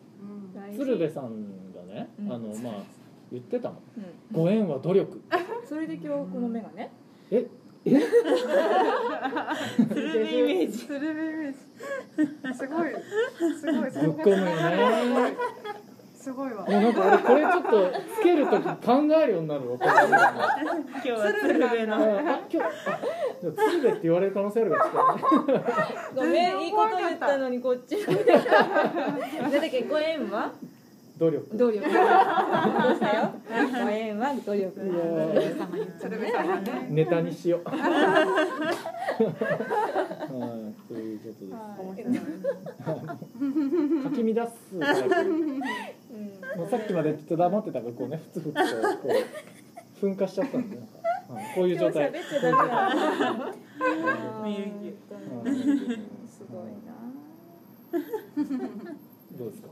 鶴瓶さんがね、うん。あのまあ言ってたのうん。ご縁は努力。それで今日この目がね。え？え？鶴瓶イメージ。スルメイメージ。すごい。すごい。ぶっ込むよねすごいわ。もうなんか俺これちょっとつけるとき考えるようになるわ今日は鶴瓶の。あ今日鶴瓶って言われる可能性あるからごめんいいこと言ったのにこっち。[LAUGHS] だっけご縁は？努力。努力。どうしたよ？ご縁は努力。[LAUGHS] ネタにしよう。[LAUGHS] はいということですかき乱す。もうさっきまでちょっと黙ってたからこうねふつふつとこう噴火しちゃったんでなんか、はいこういう状態。[LAUGHS] すごいな。どうですか？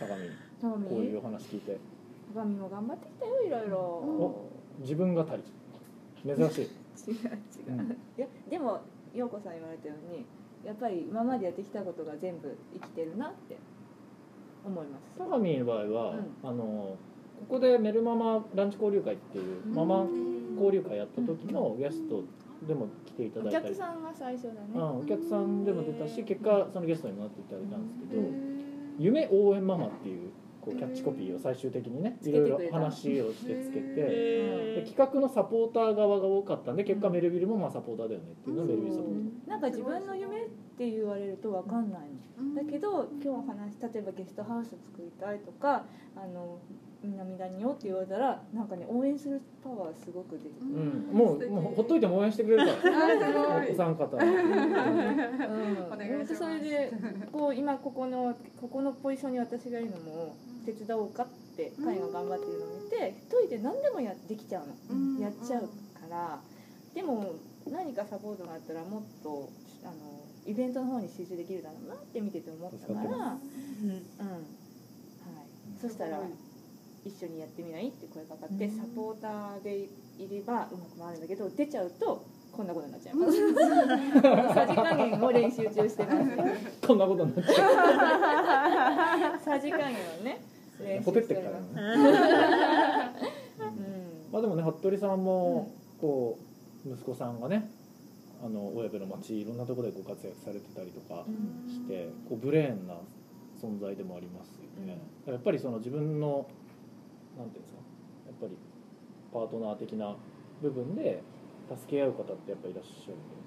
高見。トこういうミお話聞いて。鏡も頑張ってきたよいろいろ。お自分語り珍しい。違 [LAUGHS] う違う、いやでも陽子さん言われたようにやっぱり今までやってきたことが全部生きてるなって思います。相模の場合は、うあのここでメルママランチ交流会っていうママ交流会やった時のゲストでも来ていただおいたり。客さんが最初だね。うん、お客さんでも出たし結果そのゲストにもなっていただいたんですけど「夢応援ママ」っていうこうキャッチコピーを最終的にねついろいろ話をしてつけて。企画のサポーター側が多かったんで結果メルビルもまあサポーターだよねっていうのをメルビルサポーターなんか自分の夢って言われると分かんないの。だけど今日話例えばゲストハウス作りたいとかあの南谷よって言われたらなんかね応援するパワーすごく出てくる、うん、もうもうほっといても応援してくれるから。お三方お願いします。それでこう今ここのここのポジションに私がいるのも手伝おうかって彼が頑張ってるのを見て一人で何でもやできちゃうの、うんやっちゃうから。でも何かサポートがあったらもっとあのイベントの方に集中できるだろうなって見てて思ったから、うん。はい、そしたら一緒にやってみないって声かかって、サポーターでいればうまく回るんだけど出ちゃうとこんなことになっちゃいます。さじ加減を練習中してます。[LAUGHS] こんなことになっちゃさじ加減をねほてってっからね。[LAUGHS] まあでもね服部さんもこう息子さんがねあの親部の町いろんなところでご活躍されてたりとかうん。してこうブレーンな存在でもありますよね、やっぱりその自分のなんていうんですかやっぱりパートナー的な部分で助け合う方ってやっぱりいらっしゃるんで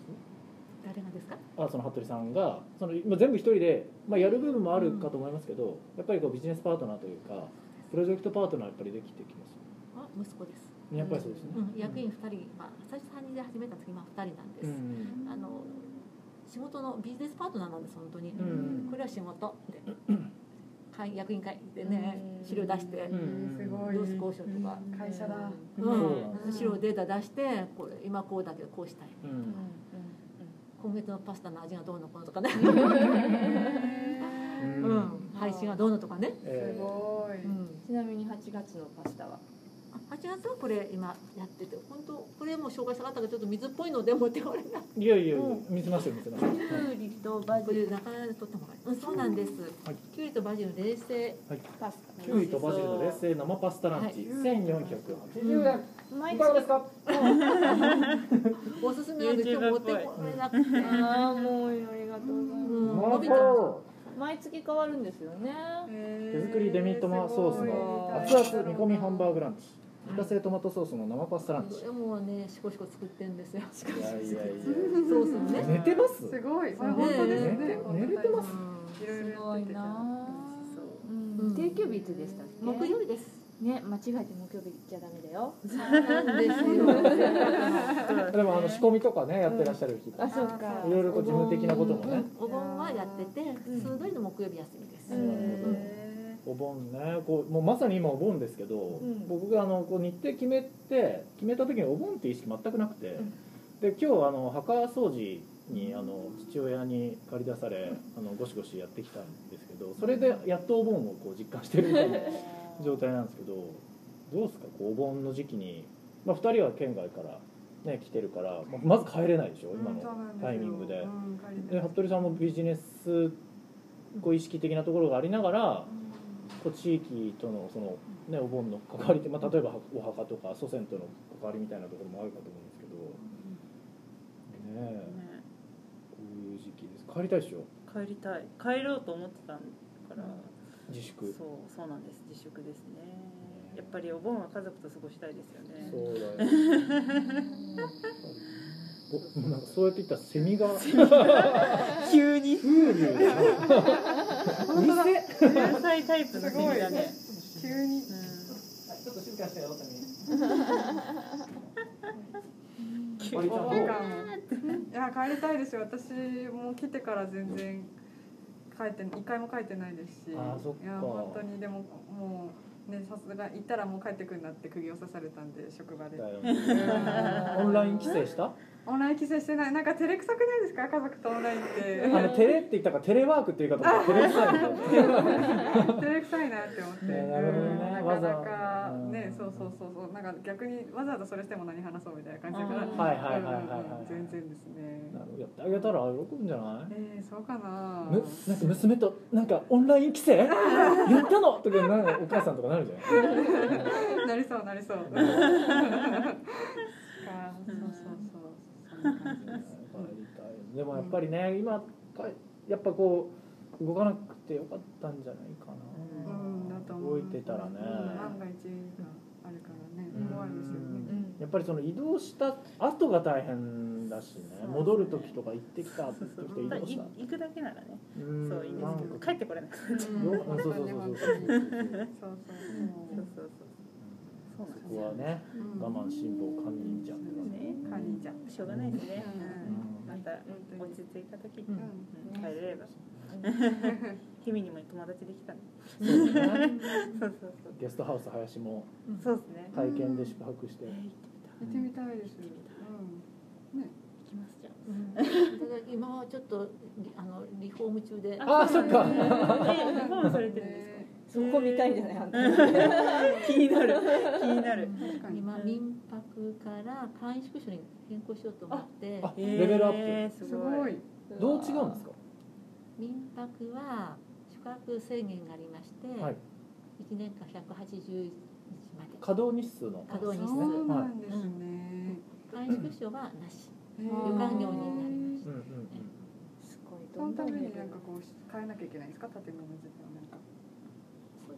誰がですか？あその服部さんがその、まあ、全部一人で、まあ、やる部分もあるかと思いますけど、やっぱりこうビジネスパートナーというかプロジェクトパートナーやっぱりできてきます。よあ息子です、ねやっぱりそうですね、うん、役員2人、まあ、最初3人で始めた時今2人なんです、うんあの仕事のビジネスパートナーなんです本当に、んこれは仕事で [CLEARS THROAT] 会役員会でねうん資料出して、うんすごい。交渉とか、会社だ。うん。資料データ出してこれ今こうだけどこうしたい。うん今月のパスタの味がどうのこうのとかね、うん。うん、配信がどうのとかね、えーすごい。うん、ちなみに8月のパスタは？あ8月はこれ今やってて本当これも紹介したかったけどちょっと水っぽいので持ってこれないいやいや見せましょう見せましょうきゅうりとバこれ中で取った方がいい、うん、そうなんです、はい。きゅうりとバジル冷製。パスタキュウリとバジルの冷製生パスタランチ、はい。1480円、毎いかがですかおすすめなんで今日持ってこれなくて、ああもうありがとうございます、毎月変わるんですよね。手作りデミトマソースの熱々煮込みハンバーグランチ。自家製トマトソースの生パスタランチ。もねシコシコ作ってんですよ。いやいやいやソースもね。寝てます？すごい。本当ですね。寝れてます？すごいな定休日いつでしたっけ？木曜日ですね間違えて木曜日じゃダメだよ。そうなんですよ。でもあの仕込みとかねやってらっしゃる日あそうか。いろいろこう事務的なこともね。うんお盆はやってて数度の木曜日休みです、うんお盆ねこうもうまさに今お盆ですけど、ん。僕があのこう日程決めて決めた時にお盆っていう意識全くなくて、ん。で今日あの墓掃除にあの父親に借り出されあのゴシゴシやってきたんですけどそれでやっとお盆をこう実感してるみたいな状態なんですけどどうですか？お盆の時期に、まあ、2人は県外から、ね、来てるから、まず帰れないでしょ？今のタイミングで。で服部さんもビジネスこう意識的なところがありながらこう地域とのその、ね、お盆の関わりって、まあ、例えばお墓とか祖先との関わりみたいなところもあるかと思うんですけど、ねえ。ね。こういう時期です。帰りたいでしょ？帰りたい。帰ろうと思ってたから、自粛。そうそうなんです。自粛ですね。やっぱりお盆は家族と過ごしたいですよね。そうだよね。おなんかそうやって言ったらセミが。急に。風流。だな本当だ店天才タイプのセミだね。急に。うちょっと静かに。してよ帰りたいですよ。私もう来てから全然帰って一回も帰ってないですし。いや本当にでももうねさすが行ったらもう帰ってくるなって釘を刺されたんで職場で。ね。[LAUGHS] オンライン規制した？オンライン規制してない。なんか照れくさくないですか？家族とオンラインって。あのテレって言ったからテレワークっていう言い方もテレ臭いみたいな照れくさいなって思って、ねなるほどね。うん。なわざ。かなかうん。ねそうそうそうそう。なんか逆にわざわざそれしても何話そうみたいな感じだからはいはいはいはいはい。全然ですね。やってあげたら喜ぶんじゃない？えー、そうかな。むなんか娘となんかオンライン規制 [LAUGHS] やったのとかなんかお母さんとかなるじゃんなりそうなりそう。かそうそうそうです。でもやっぱりね今かやっぱこう動かなくてよかったんじゃないかな、うん。だと思う。動いてたらね。うん万が一があるからねうん。怖いですよね。やっぱりその移動した後が大変だしね。戻る時とか行ってきた時と移動した。い行くだけならねうん。そういいんですけど帰ってこれなくなっちゃう。そうそうそうそうそう。そうそうそうそこはね。うん。我慢辛抱堪忍じゃんね。カニちゃん。しょうがないですね。うん。また落ち着いた時。にうん。うん。帰れれば。[LAUGHS] 日々にも友達できたねそうですね。そうそうそう。ゲストハウス林もそうですね。体験で宿泊して、えー行ってみたい行ってみたい。です。うん。ね。行きますじゃただ今はちょっとリあのリフォーム中で。あそっか。あえーリフォームされてるんですか？ねそこ見たいんじゃない？[LAUGHS] 気になる。[LAUGHS] 気になる。確かに。今民泊から簡易宿所に変更しようと思って。あレベルアップ。えーすすごい。どう違うんですか？民泊は宿泊制限がありまして、はい。1年間180日まで。稼働日数の。稼働日数。そうなんですね。簡易宿所はなし。旅館業になりました。うんうんすごい。そのためになんかこう変えなきゃいけないんですか？建物自体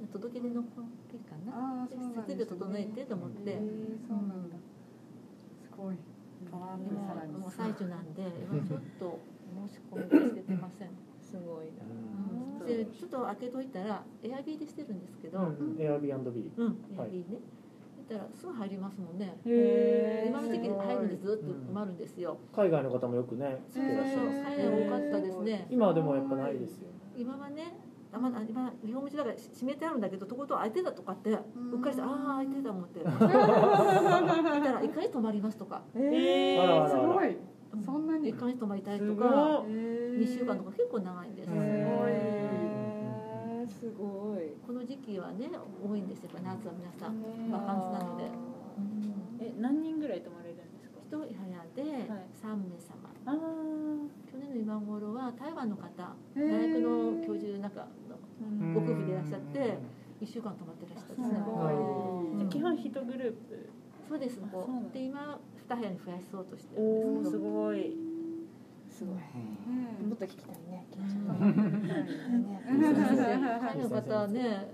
届け出の関係かな？ね。設備を整えてと思って。そうなんだ。すごい。今さらに。もう最中なんで今 [LAUGHS] ちょっと申し込みがしててません。すごいな。うん。でちょっと開けといたらエアビーでしてるんですけど、うん。うん。Airbnb うん、エアビーね。だからすぐ入りますもんね。へ今の時期入るんでずっと埋まるんですよ。海外の方もよくねそうそう。そう、海外多かったですね。今はでもやっぱないですよね。今はね、あまだ今リフォーム中だから閉めてあるんだけど、とことん開いてたとかって、うっかりして、ああ開いてた思って。[LAUGHS] 見たら一回泊まりますとか、えあらあらすごい。そんなに一。回泊まりたいとすごか、い二週間とか結構長いんです。へーすごいこの時期はね多いんですよ。やっぱ夏は皆さんバカンスなので。え何人ぐらい泊まれるんですか？一部屋ではい三名様。あー去年の今頃は台湾の方、大学の教授なんかのうんご夫婦でいらっしゃって一週間泊まってらっしゃったんですね。はい。じゃあ基本一グループ。そうです。で今二部屋に増やそうとしてるおんですすごい。すごい。うん。もっと聞きたいね緊張海外の方はね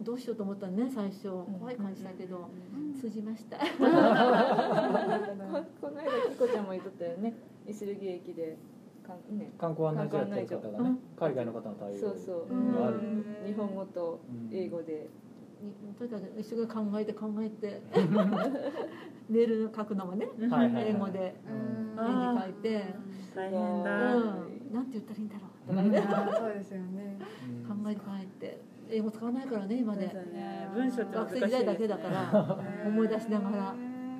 どうしようと思ったね最初。怖い感じだけど通じました。ここの間キコちゃんも言っとったよね。石柳駅でかんね。観光案内所やってる方がね海外の方の対応そうそう。日本語と英語で。にとにかく一生懸命考えて考えて [LAUGHS] メール書くのもね英語で。うん。絵に書いて。大変う。ん、だなんて言ったらいいんだろう。とかねあーそうですよね。考えて考えて英語使わないからね今ね。ね。文章って難しい学生時代だけだから [LAUGHS] 思い出しながら。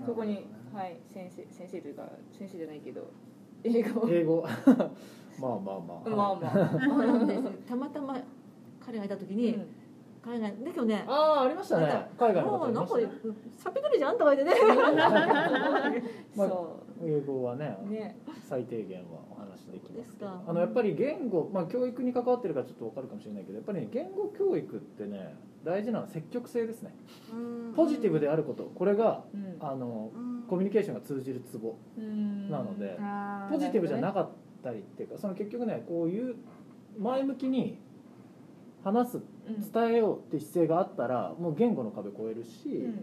ここにはい先生先生というか先生じゃないけど英語。英語。[LAUGHS] まあまあまあ。まあまあ。そうなんですたまたま彼がいた時に、うん。海外だけどねああありましたね。海外のも方いうなんかましたね。しゃべってるじゃんとか言ってね。ま [LAUGHS] あそ英語はねうね。最低限はお話できますけど。あのやっぱり言語、まあ、教育に関わってるからちょっと分かるかもしれないけどやっぱり、ね、言語教育ってね大事なのは積極性ですね。ポジティブであること。これがうん。あのうん。コミュニケーションが通じるツボうん。なのでポジティブじゃなるかったりっていうかその結局ねこういう前向きに話す伝えようって姿勢があったらもう言語の壁越えるし、うん。うん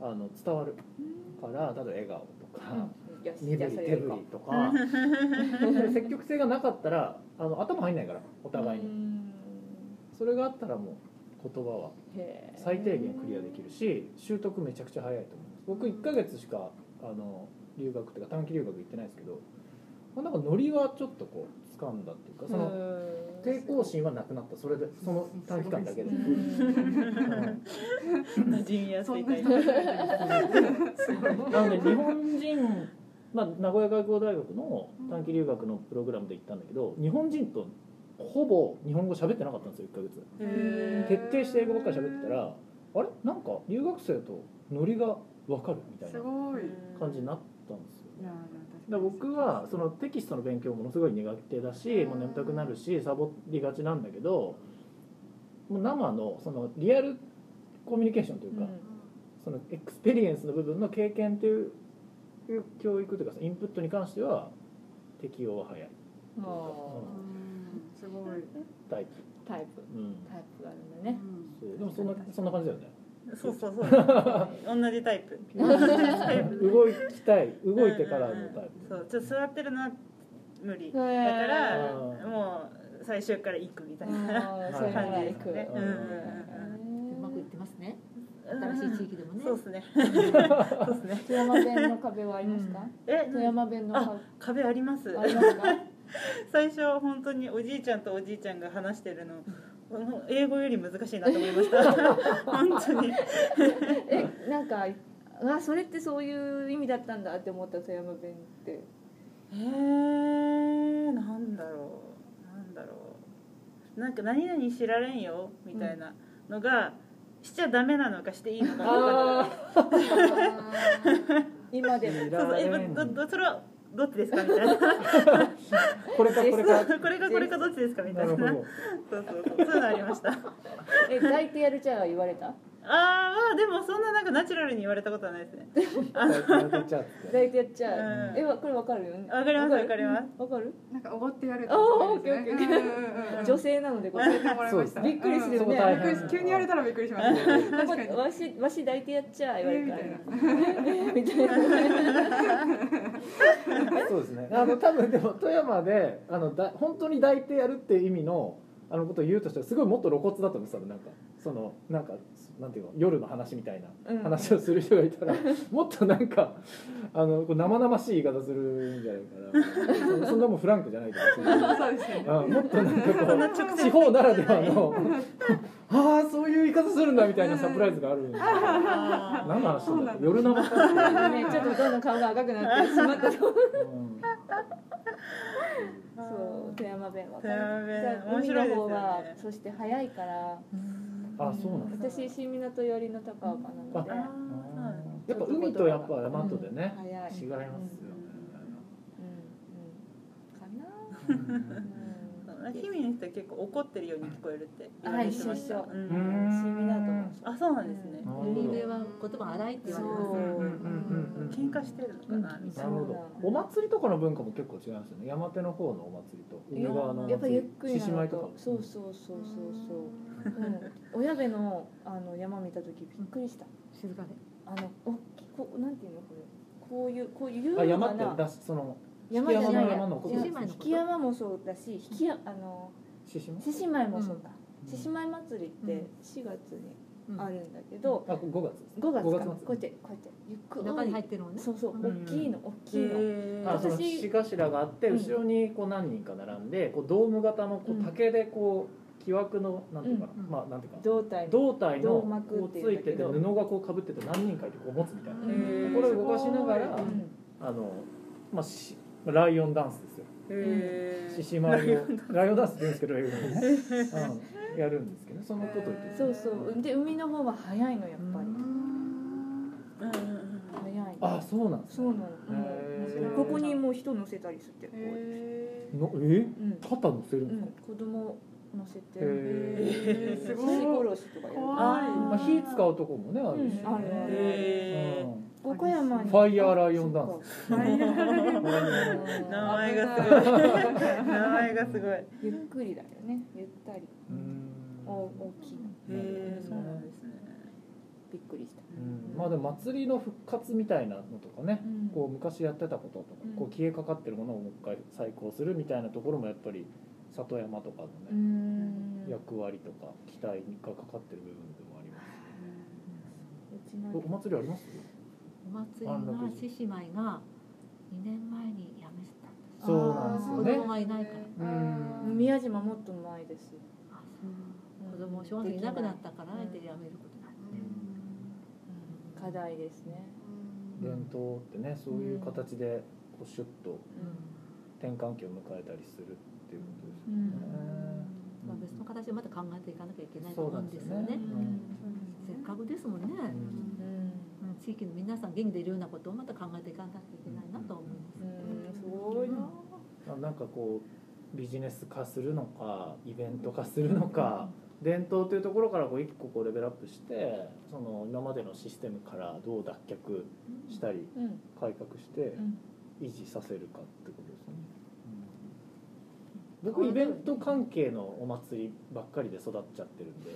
あの伝わるから例えば笑顔とか、身振り手振りとか [LAUGHS] 積極性がなかったらあの頭入んないからおう互いに。うん。それがあったらもう言葉は最低限クリアできるし習得めちゃくちゃ早いと思います。僕1ヶ月しかあの留学っていうか短期留学行ってないですけど、まあ、なんかノリはちょっとこう掴んだっていうかその抵抗心はなくなった。それでその短期間だけで、馴染みやすいタイプ。なので [LAUGHS] 日本人、まあ、名古屋外交大学の短期留学のプログラムで行ったんだけど日本人とほぼ日本語喋ってなかったんですよ1ヶ月。へ徹底して英語ばっかり喋ってたらあれ？なんか留学生とノリが分かるみたいすなごい。い感じになったんですよ。やだ僕はそのテキストの勉強ものすごい苦手だしもう眠たくなるしサボりがちなんだけどもう生のそのリアルコミュニケーションというか、そのエクスペリエンスの部分の経験という教育というかインプットに関しては適応は早い。うんうん。すごい。タイプ、タイプ。うん、タイプがあるんだね。そう。でもそんなそんな感じだよね。そうそうそう。同じタイプ。[LAUGHS] タイプ。動きたい動いてからのタイプ。そう。ちょっと座ってるのは無理。だからもう最初から行くみたいな感じですね。うんうんうまくいってますね新しい地域でもね。そうですね。そうですね。富山弁の壁はありますかえ富山弁のあ壁壁あります。ありますか？[LAUGHS] 最初は本当におじいちゃんとおじいちゃんが話してるの英語より難しいなと思いました。[LAUGHS] 本当に。えなんかあそれってそういう意味だったんだって思った富山弁って。えー、なんだろう。なんだろう。なんか何々知られんよみたいなのが、しちゃダメなのかしていいのかあ [LAUGHS] 今でも。ーそうそうえどどそれはどっちですかみたいな。これかこれか。これが [LAUGHS] これかどっちですかみたな。ないるほど。そうそうそう。そういうのありました。あえ抱いてやるちゃは言われた？ああでもそんななんかナチュラルに言われたことはないですね。あの抱いてやっちゃうって。抱いてやっちゃう、うん。えわこれわかる？よねわかりますわかります。わかる？なんかおごってやるあーオッケーオッケー。うんうんうん。うん女性なのでこれびっくりするよね。そこ大変。びっくりし急に言われたらびっくりしました確かに。わしわし抱いてやっちゃ言われるから、えみたいな。[LAUGHS] そうですね。あの多分でも富山であのだ本当に抱いてやるっていう意味のあのことを言うとしたらすごいもっと露骨だと思うんですよなんかそのなんかなんていうの夜の話みたいなうん。話をする人がいたら、[LAUGHS] もっとなんかあのこう生々しい言い方するんじゃないかな。そそんなもんフランクじゃないけどそうですよね。あもっとなんかこう地方ならではの [LAUGHS] ああそういう言い方するんだみたいなサプライズがあるんで。すよあ何の話なんだ夜生ちょっとどんどん顔が赤くなってしまったと。うん。そう富山弁わか富山る面白いね。そして早いからあそうなんだ。私新港寄りの高岡なので。あやっぱ海とやっぱ大和でね、違いますよね、うん。うん。かなうん日々の人は結構怒ってるように聞こえるって言わあれてました。一緒一緒うん。新港もあそうなんですね。海辺は言葉荒いって言われますそううん。うん。うん。うん喧嘩してるのかなみたな。ないるほど。お祭りとかの文化も結構違いますよね。山手の方のお祭りと海側のお祭りやっぱゆっくりなの獅子舞とかとそうそうそうそうそう、うん、親部のあの山見た時びっくりした。静かで。あの大きこうなんていうのこれ。こういうこういう優あ雅な山って出しその山じゃない山のこ山もそうだし引きやあの獅子舞獅子舞もそうかうん。獅子舞祭りってうん。4月にうんあるんだけど、あ5月です5月か5こ月うやってこうやってゆっくり。中に入ってるのね。そうそううん。大きいの大きいの、私獅頭があってうん。後ろにこう何人か並んでこうドーム型のこううん竹でこう木枠のなんていうかな、うん。まあなんていうか胴体の胴体の胴こうついてて布がこうかぶってて何人かいてこう持つみたいな、これを動かしながら、うん。あのまあしライオンダンスですよ。獅子舞を。ライオンダンス。って言うんですけど英語でね、うん、やるんですけど。ねそのこと言ってそう。そうで海の方は早いのやっぱり。うんうん。うん早い。あそうなんですね。そうなの。ここにもう人乗せたりしてこうへのえ？うん。肩乗せるんうんですか、子供乗せて。[LAUGHS] す獅ごい。子殺しとかやる怖いまあ、火使うとこもねあるし、うん。あるある。へうん岡山に。ファイヤーライオンダンス。名前がすごい。名前がすごい。へゆっくりだよね。ゆったり。うん。お大きいの。えそうなんですね。びっくりした。うん。まあでも祭りの復活みたいなのとかね、うん。こう昔やってたこととか、うん。こう消えかかってるものをもう一回再興するみたいなところもやっぱり里山とかのうね、ん。役割とか期待がかかってる部分でもありますうちのおお祭りあります？お祭りは獅子舞が2年前に辞めたそうなんですよね。子供がいないから。うん。宮島もっと前です。う。子供小学生いなくなったからあえて辞めることになって、課題ですね。伝統ってねそういう形でこうシュッと転換期を迎えたりするっていうことですよね、まあ、別の形でまた考えていかなきゃいけないと思うんでよね。ですすよね。せっかくですもんね、うんうんうん地域の皆さん元気でいるようなことをまた考えていかなきゃいけないなと思います。うんすごいな。あなんかこうビジネス化するのかイベント化するのか伝統というところからこう一個こうレベルアップしてその今までのシステムからどう脱却したりうん。改革してうん。維持させるかってことですね、うん。僕イベント関係のお祭りばっかりで育っちゃってるんで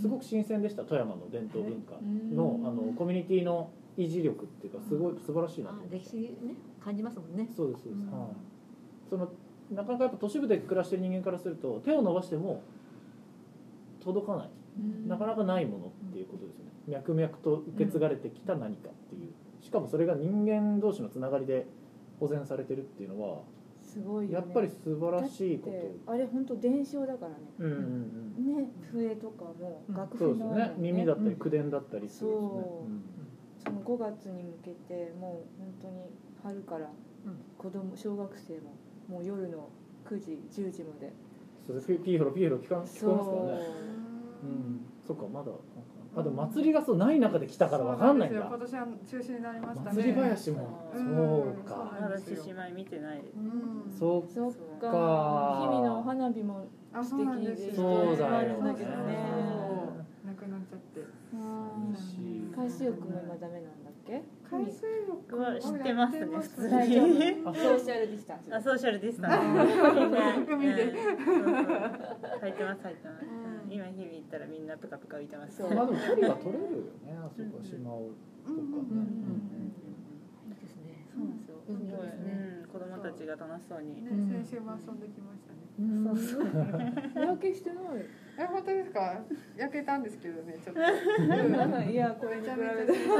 すごく新鮮でした富山の伝統文化のあのコミュニティの維持力っていうかすごい素晴らしいなと歴史ね感じますもんね。そうですそうです、うん。はい。そのなかなかやっぱ都市部で暮らしてる人間からすると手を伸ばしても届かない。なかなかないものっていうことですよね。脈々と受け継がれてきた何かっていう。しかもそれが人間同士のつながりで保全されてるっていうのはすごいよね。やっぱり素晴らしいこでとあれ本当伝承だからね。うんうんうん。ね笛とかもうん。楽譜のように耳だったりうん。口伝だったりするね。そう。その5月に向けてもう本当に春から子供小学生ももう夜の9時10時まで。それピピーホロピーホロ聞か聞こえますからねうん。そっかまだあでも祭りがそうない中で来たからわかんないんだ。今年は中止になりましたね。祭り林も。うん。そうか。まだ獅子舞見てないですうん。そうか。か日々の花火もあそうなんでそうだよね。なくなっちゃって。うん海水浴も今ダメなんだっけ？海水浴は知ってますね普通に。あソーシャルディスタンス。あソーシャルディスタンス。[LAUGHS] 海で。入ってます入ってます、うん今日々行ったらみんなプカプカ浮いてます。そうまあでも距離は取れるよねあそこ島をとかね。うんうんいいですね。そうなんですよ。すごい、海ですねうん、子供たちが楽しそうに、ねうん。先週も遊んできましたね。うん日焼けしてない。え本当ですか？焼けたんですけどねちょっと。いやこれに比めちゃめべてちゃ。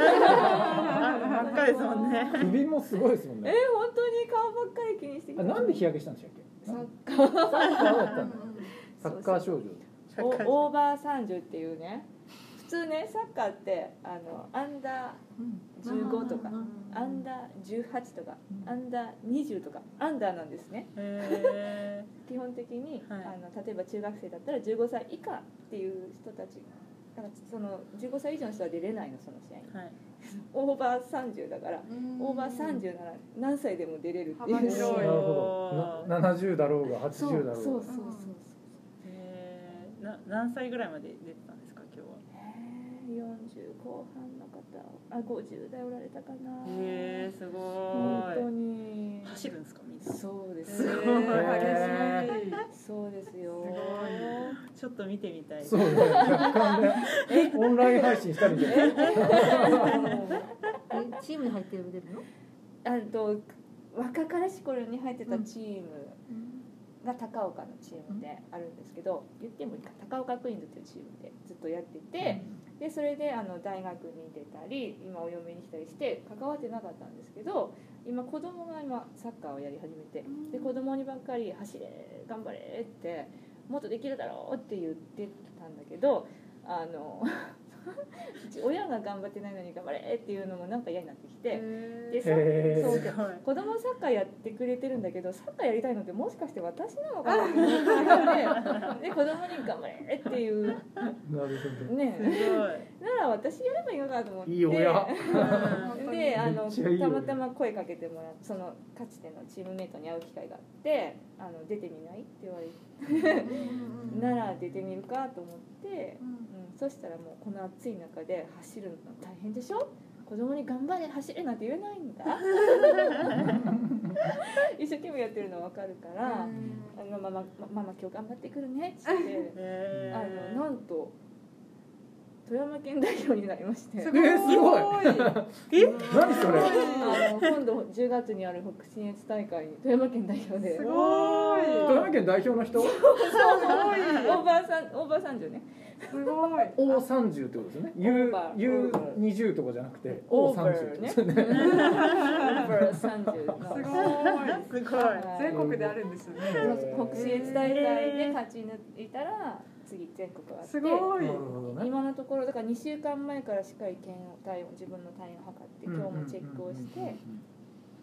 あ真っ赤ですもんね首もすごいですもんえね本当に顔ばっかり気にしてきた。あなんで日焼けしたんでしたっけ？ササッッカーサッカー少女。おオーバー30っていうね。普通ねサッカーってあのアンダー15とかアンダー18とかアンダー20とかアンダーなんですね。へ [LAUGHS] 基本的に、はい。あの例えば中学生だったら15歳以下っていう人たちだからその15歳以上の人は出れないのその試合に。ーはい。[LAUGHS] オーバー30だからうん。オーバー30なら何歳でも出れるっていう。幅広いなるほどな70だろうがそう80だろうが。そうそうそうそうな何歳ぐらいまで出てたんですか今日は？へえ40後半の方あ50代おられたかな。へえすご本当いに。走るんですかみんな？そうです。すごい激しい。[LAUGHS] そうですよ。ちょっと見てみたい。そうね若干ねオンライン配信したりで [LAUGHS] えチームに入ってる出るの？あと若かりし頃に入ってたチームが高岡のチームであるんですけど言ってもいいか高岡クイーンズっていうチームでずっとやっててでそれであの大学に出たり今お嫁に来たりして関わってなかったんですけど今子供が今サッカーをやり始めてで子供にばっかり「走れ頑張れ」って「もっとできるだろう」って言ってたんだけどあの [LAUGHS] 親が頑張ってないのに頑張れっていうのもなんか嫌になってきてでさへー。そう子供サッカーやってくれてるんだけどサッカーやりたいのってもしかして私なのかな？って思ってで子供に頑張れっていうなるほね。なら私やればいいのかと思って。いいであのたまたま声かけてもらってそのかつてのチームメートに会う機会があって「あの出てみない?」って言われて「なら出てみるか?」と思って、うん、そしたらもうこの暑い中で走るの大変でしょ子供に頑張れ走れなん。て言えないん。だ一生懸命やってるの分かるから「あのママママ今日頑張ってくるね」っつって。あのなん。と富山県代表になりまして。すごい。えーすごい。え何それ？あの今度10月にある北信越大会に富山県代表で。すごい。富山県代表の人？オーバーさんオーバー30ね。すごい。O30 ってことですね。オーバー。U- U20 とかじゃなくてオーバ O30 ーね。ってことですね。オーバー30すのごい。すごい。はい。全国であるんですね。北信越大会で勝ち抜いたら次全国あって。すごい。今のところだから2週間前からしっかり検温体温自分の体温を測って今日もチェックをして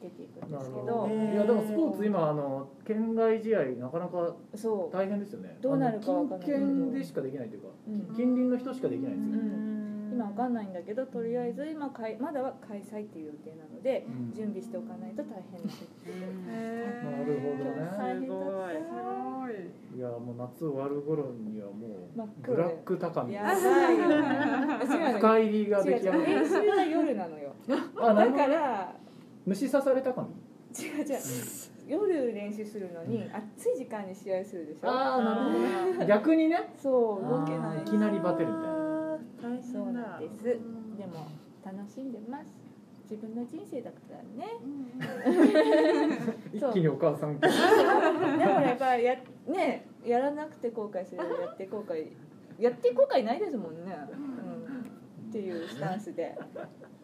出ていくんですけど。どいやでもスポーツ今あの県外試合なかなかそう。大変ですよね。どうなるかわかんない近県でしかできないというかうん。近隣の人しかできないんですよ、うん今わかんないんだけどとりあえず今かいまだは開催っていう予定なのでうん。準備しておかないと大変です。へー。なるほどね。大変だった。すごいい。やもう夏終わる頃にはも真っう黒で。ブラック高見。やばい。深入りが違う違出来上がるう。練習は夜なのよ。だあなるほど。から虫刺され高見違う違う。夜練習するのに暑い時間に試合するでしょ。ああなるほどね。[LAUGHS] 逆にね。そう動けない。あーいきなりバテるみたいな大そうなんです。でも楽しんでます。自分の人生だからね。[LAUGHS] 一気にお母さん。でもやっぱりやねやらなくて後悔するやって後悔やって後悔ないですもんね、うん、っていうスタンスで。[LAUGHS]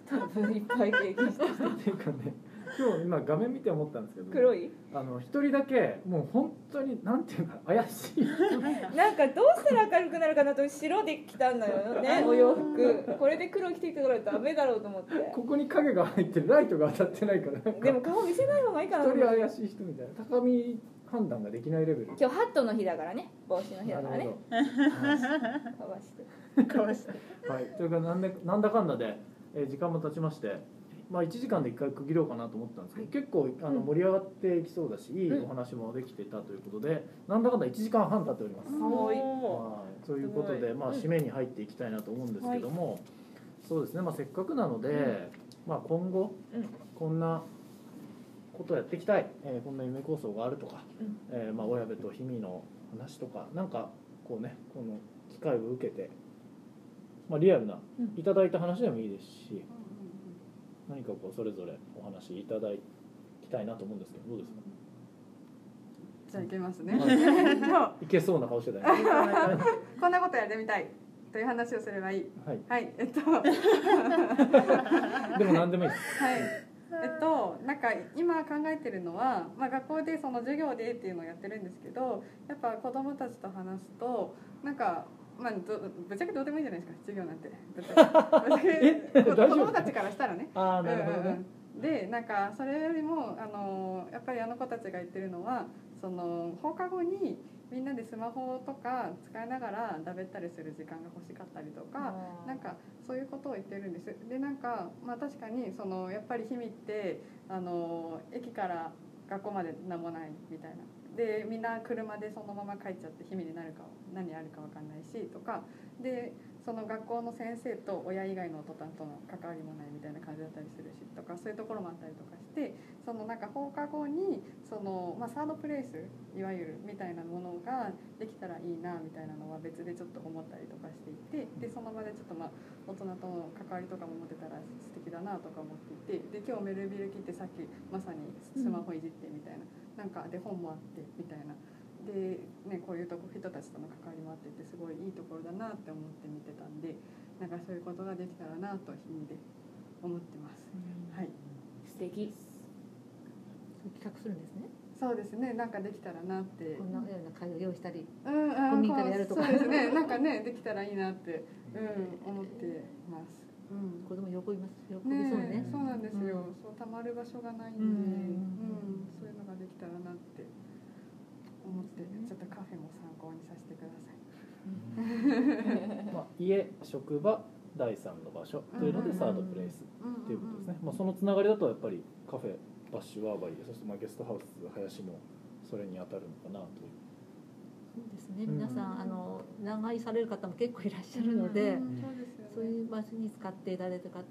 多分いっぱい経験してきて [LAUGHS] っていうかね今日今画面見て思ったんですけど黒い？あの一人だけもう本当になんていうか怪しい。[LAUGHS] なんかどうしたら明るくなるかなと白で来たんだよね。[LAUGHS] お洋服。これで黒着てきたからダメだろうと思って。ここに影が入ってるライトが当たってないからでも顔見せない方がいいかなと一人怪しい人みたいな。高み判断ができないレベル。今日ハットの日だからね。帽子の日だからね。[LAUGHS] かわして。かわして。どはい。というかなんでなんだかんだで、えー時間も経ちましてまあ1時間で1回区切ろうかなと思ったんですけど、結構あのうん。盛り上がっていきそうだし、いいうんお話もできてたということでなんだかんだ1時間半経っております、はい。はい、ということで、まあ、うん。締めに入っていきたいなと思うんですけども、そうですね、まあ、せっかくなので、まあ、今後、うん。こんなことをやっていきたい、えーこんな夢構想があるとか、うん。えーまあ、親部と氷見の話とかなんかこうねこの機会を受けて、まあ、リアルなうん。いただいた話でもいいですし何かこうそれぞれお話いただきたいなと思うんですけどどうですか？じゃあいけますね。はい。今 [LAUGHS] いけそうな顔してたよ [LAUGHS] こんなことやってみたいという話をすればいい。はい。はいえっと。[LAUGHS] でも何でもいいです。はい。えっと、なんか今考えてるのは、まあ、学校でその授業でっていうのをやってるんですけどやっぱ子どもたちと話すとなんか、まあ、どぶっちゃけどうでもいいじゃないですか。授業なんて。[LAUGHS] ぶっちゃけ子供たちからしたらね。ああなるほどね、うんでなんかそれよりもあのやっぱりあの子たちが言ってるのはその放課後にみんなでスマホとか使いながらだべったりする時間が欲しかったりとか。なんかそういうことを言ってるんです。でなんかまあ確かにそのやっぱり氷見ってあの駅から学校まで何もないみたいなでみんな車でそのまま帰っちゃって氷見になるか何あるか分かんないしとかでその学校の先生と親以外の大人との関わりもないみたいな感じだったりするしとかそういうところもあったりとかしてそのなんか放課後にその、まあ、サードプレイスいわゆるみたいなものができたらいいなみたいなのは別でちょっと思ったりとかしていてでその場でちょっとまあ大人との関わりとかも持てたら素敵だなとか思っていてで今日メルビル来てさっきまさにスマホいじってみたいな、なんかで本もあってみたいな。でね、こういうとこ人たちとの関わりもあっててすごいいいところだなって思って見てたんでなんかそういうことができたらなと日々で思ってます。はい、素敵。企画するんですね。そうですね。なんかできたらなって。こんなような会を用意したりうんうん古民家でやるとか。そうですね。なんかねできたらいいなって、うん、思ってます。うん。子供喜びます。喜びそうね。ねそうなんですよ、うん。そうたまる場所がないんで、ううんんそういうのたらなって思ってちょっとカフェも参考にさせてください。[LAUGHS] まあ、家職場第三の場所というのでサードプレイスうんということですね、まあ、そのつながりだとやっぱりカフェバッシュワーバリーそしてまあゲストハウス林もそれに当たるのかなという。そうですね。うん皆さんあの長居される方も結構いらっしゃるので、うんそうでね。そういう場所に使っていただいたか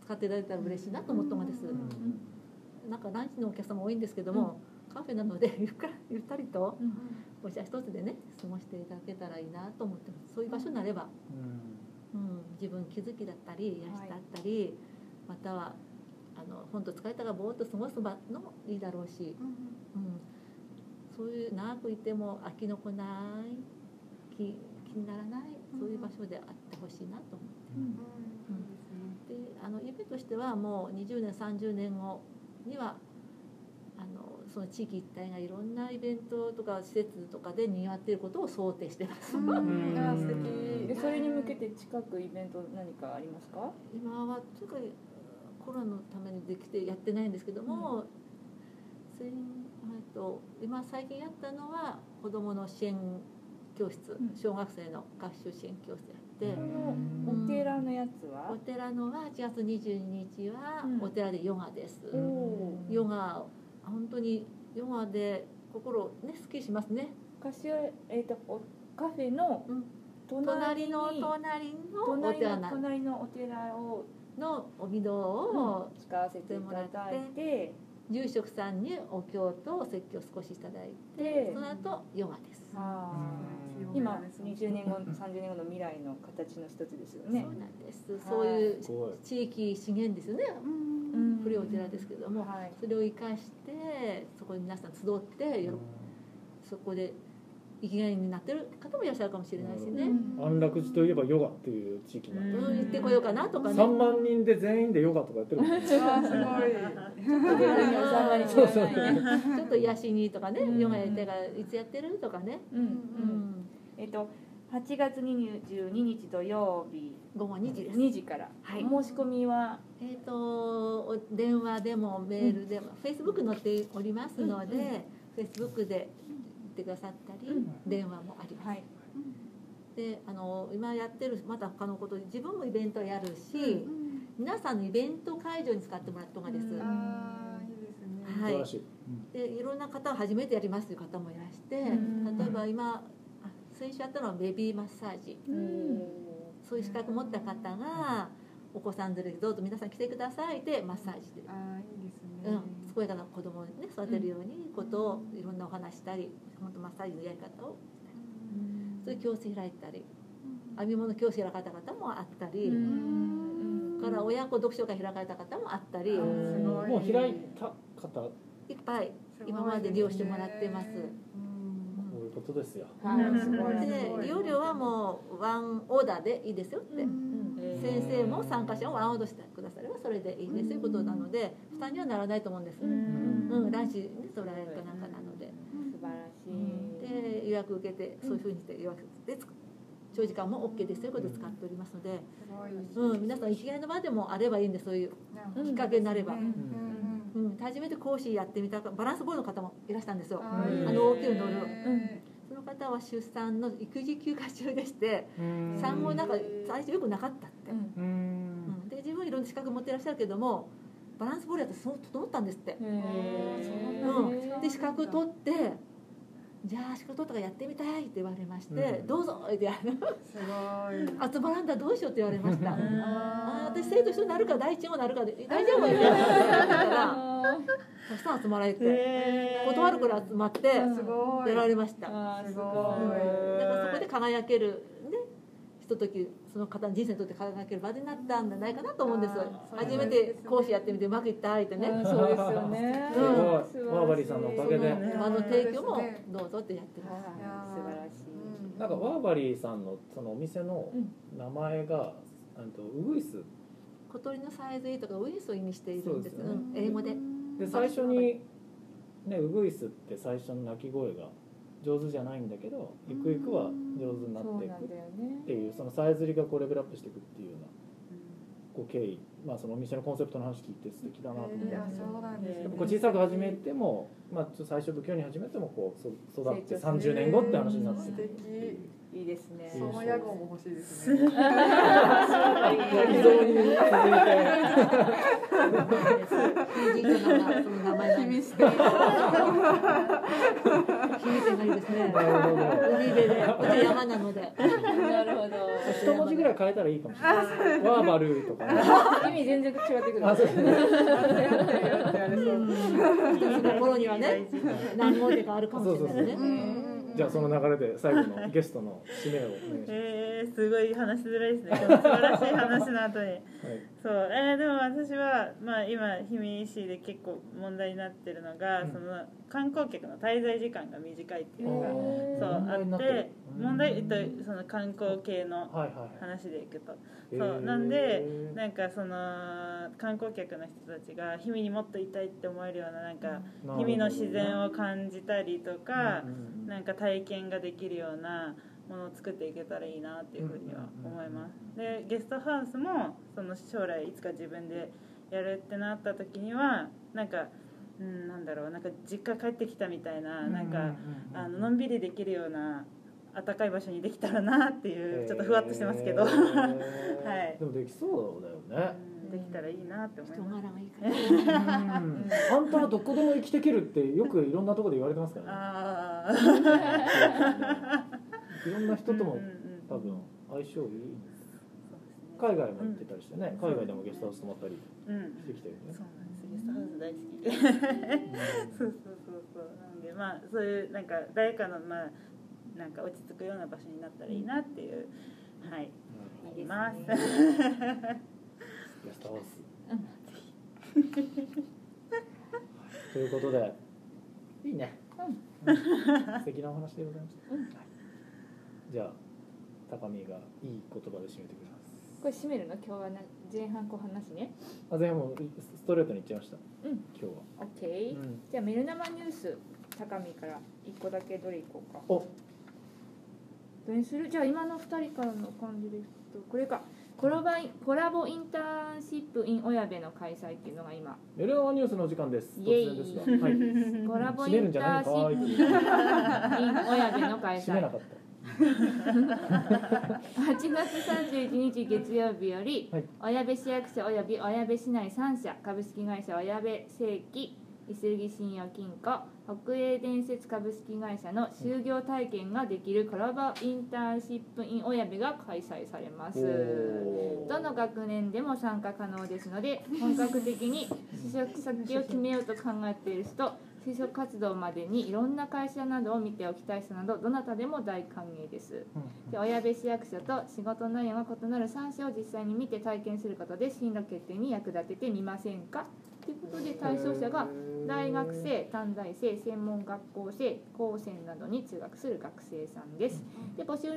使っていただいたら嬉しいなと思ったのです、うんなんかランチのお客様多いんですけども、カフェなので [LAUGHS] ゆっくらゆったりとお茶一つでね過ごしていただけたらいいなと思ってます。そういう場所になれば。うん。うん、自分気づきだったり癒しだったり、またはあの本当疲れたからぼーっと過ごす場のもいいだろうし、うん、そういう長くいても飽きのこない気気にならないそういう場所であってほしいなと思ってであの夢としてはもう20年30年後にはその地域一帯がいろんなイベントとか施設とかで賑わっていることを想定してます。うん。あー素敵。でそれに向けて近くイベント何かありますか？今は特にコロナのためにできてやってないんですけども、先えっと今最近やったのは子どもの支援教室、ん。小学生の学習支援教室やって、このお寺のやつは？お寺のは8月22日はうん。お寺でヨガです、おおヨガ本当にヨガで心ねすっきりしますね。柏えっ、とおカフェのうん。隣の隣のお隣の寺。な隣のお寺をのお御堂を使わせていただいて住職さんにお経とお説教を少しいただいてでその後ヨガです。今20年後30年後の未来の形の一つですよそうねなんです。そういう地域資源ですよね。うん古いお寺ですけどもはい。それを生かしてそこに皆さん集ってよろそこで生きがいになってる方もいらっしゃるかもしれないしね、安楽寺といえばヨガっていう地域なんでうん、行ってこようかなとかね3万人で全員でヨガとかやってるんですすごい。[LAUGHS] ちょっと癒しにとかね、うん。ヨガやりたいからいつやってるとかね、うん。ううんん、えっと8月22日土曜日。午後2時です、2時から、はい。お申し込みは？えっ、とお電話でもメールでも、フェイスブック載っておりますので、うんうんフェイスブックで言ってくださったり、うん電話もあります、はい。であの今やってるまた他のことで自分もイベントやるし、皆さんのイベント会場に使ってもらった方がです、うん。あーいいですね。はい。素晴らしい、でいろんな方は初めてやりますという方もいらして、うん。例えば今あ先週やったのはベビーマッサージ。うん。そういう資格持った方がお子さん連れでどうぞ皆さん来てくださいでマッサージで、あーいいですうねん、健やかな子供をね育てるようにことをいろんなお話したり本当マッサージのやり方を。そういう教室開いたり編み物教室開かれた方もあったり、うん。から親子読書会開かれた方もあったり、もう開いた方こいっぱい今まで利用してもらってますことですよ。はい。で利用料はもうワンオーダーでいいですよって、先生も参加者もワンオーダーしてくださればそれでいいですということなので負担にはならないと思うんです、ううん。んランチね取られるかなんかなので。素晴らしいで予約受けてそういうふうにして予約でつ長時間も OK ですということで使っておりますので、うん、皆さん生きがいの場でもあればいいんでそういう、うんきっかけになれば。うんうん。うん、初めて講師やってみたバランスボールの方もいらしたんですよ。あの大きいの乗るへその方は出産の育児休暇中でしてうん。産後なんか最初よくなかったって、うん。で自分はいろんな資格持ってらっしゃるけどもバランスボールやってそう整ったんですって、うん、で資格取ってじゃあ資格取ったからやってみたいって言われまして、うん。どうぞってすごい。[LAUGHS] 集まらんだらどうしようって言われました、あ私生徒一緒になるか第一もなるかで大丈夫よたらたくさん集まられて断るから集まってやられました。すごい。だからそこで輝けるねひとときその方の人生にとって輝ける場になったんじゃないかなと思うんです。初めて講師やってみてうまくいったってね。うんそうですよね。すごい。素晴らしい。ワーバリーさんのおかげで。場の提供もどうぞってやってます。素晴らしい。なんかワーバリーさんのそのお店の名前が、あのウグイス。小鳥のさえずりとかウイルスを意味しているんです。ね。うん。英語で。で最初にねウグイスって最初の鳴き声が上手じゃないんだけどゆくゆくは上手になっていくっていうそのさえずりがこうレベルアップしていくっていうようなこう経緯まあそのお店のコンセプトの話聞いて素敵だなと思って。いやそうなんですよやっぱこう小さく始めても、まあ、ちょっと最初不況に始めてもこうそ育って成長する。30年後って話になって。る敵。いいですね。その屋号も欲しいですねい。や非常に。続いて友人と名前。その名前。なんです響きがいいで。すねなるほど海辺で山なので。[LAUGHS] [LAUGHS] なるほど。一文字ぐらい変えたらいいかもしれない。[LAUGHS] ですワーバルーとか味全然違ってくる。あそうですね。一つの頃にはね何語でかあるかもしれないですねじゃあその流れで最後のゲストの締めをお願いします、えー、すごい話しづらいですね。[LAUGHS] 素晴らしい話の後に。はい。そう。えー、でも私は、まあ、今氷見市で結構問題になってるのが、うん。その観光客の滞在時間が短いっていうのがそうあって問題、えっと、その観光系のはいはいはい。話でいくと。へー。そうなんでなんかその観光客の人たちが氷見にもっといたいって思えるようななんか氷見の自然を感じたりとかうんうん。なんか体験ができるようなものを作っていけたらいいなっていうふうには思います。でゲストハウスもその将来いつか自分でやるってなった時にはなんかうんなんだろうなんか実家帰ってきたみたいななんかあののんびりできるような暖かい場所にできたらなっていうちょっとふわっとしてますけど、[LAUGHS] はい。でもできそうだよね。うんできたらいいなって思い人ます。柄がいいからうん。あんたはどこでも生きてけるってよくいろんなところで言われてますからね。ああいろんな人とも多分相性いいんです。海外も行ってたりしてね。海外でもゲストハウス泊まったりうん。してきてるよね。そうなんですゲストハウス大好き。そうそうそうそう。なんでまあそういうなんか誰かのまあなんか落ち着くような場所になったらいいなっていうはい。うん。言いますゲストハウスということでいいね、うん。素敵なお話でございました、はい。じゃあ高見がいい言葉で締めてくれます。これ締めるの？今日はな前半後半なしね。あ前半もうストレートに言っちゃいました。うん。今日は、OK、うん。じゃあメル生ニュース高見から一個だけどれいこうか。お。どれにする？じゃあ今の二人からの感じですとこれかコラボインコラボインターンシップ in 親部の開催っていうのが今。メルマニュースのお時間です。イエイ。突然ですが、はい、[LAUGHS] コラボインターンシップ in 親部の開催閉めなかっ8月31日月曜日より、はい。親部市役所および親部市内3社株式会社親部正規伊勢木信用金庫北栄伝説株式会社の就業体験ができるコラボインターンシップ in 親部が開催されます。どの学年でも参加可能ですので本格的に就職先を決めようと考えている人就職活動までにいろんな会社などを見ておきたい人などどなたでも大歓迎です。うん。で親部市役所と仕事内容が異なる3社を実際に見て体験することで進路決定に役立ててみませんか？ということで対象者が大学生短大生専門学校生高専などに通学する学生さんです。で募集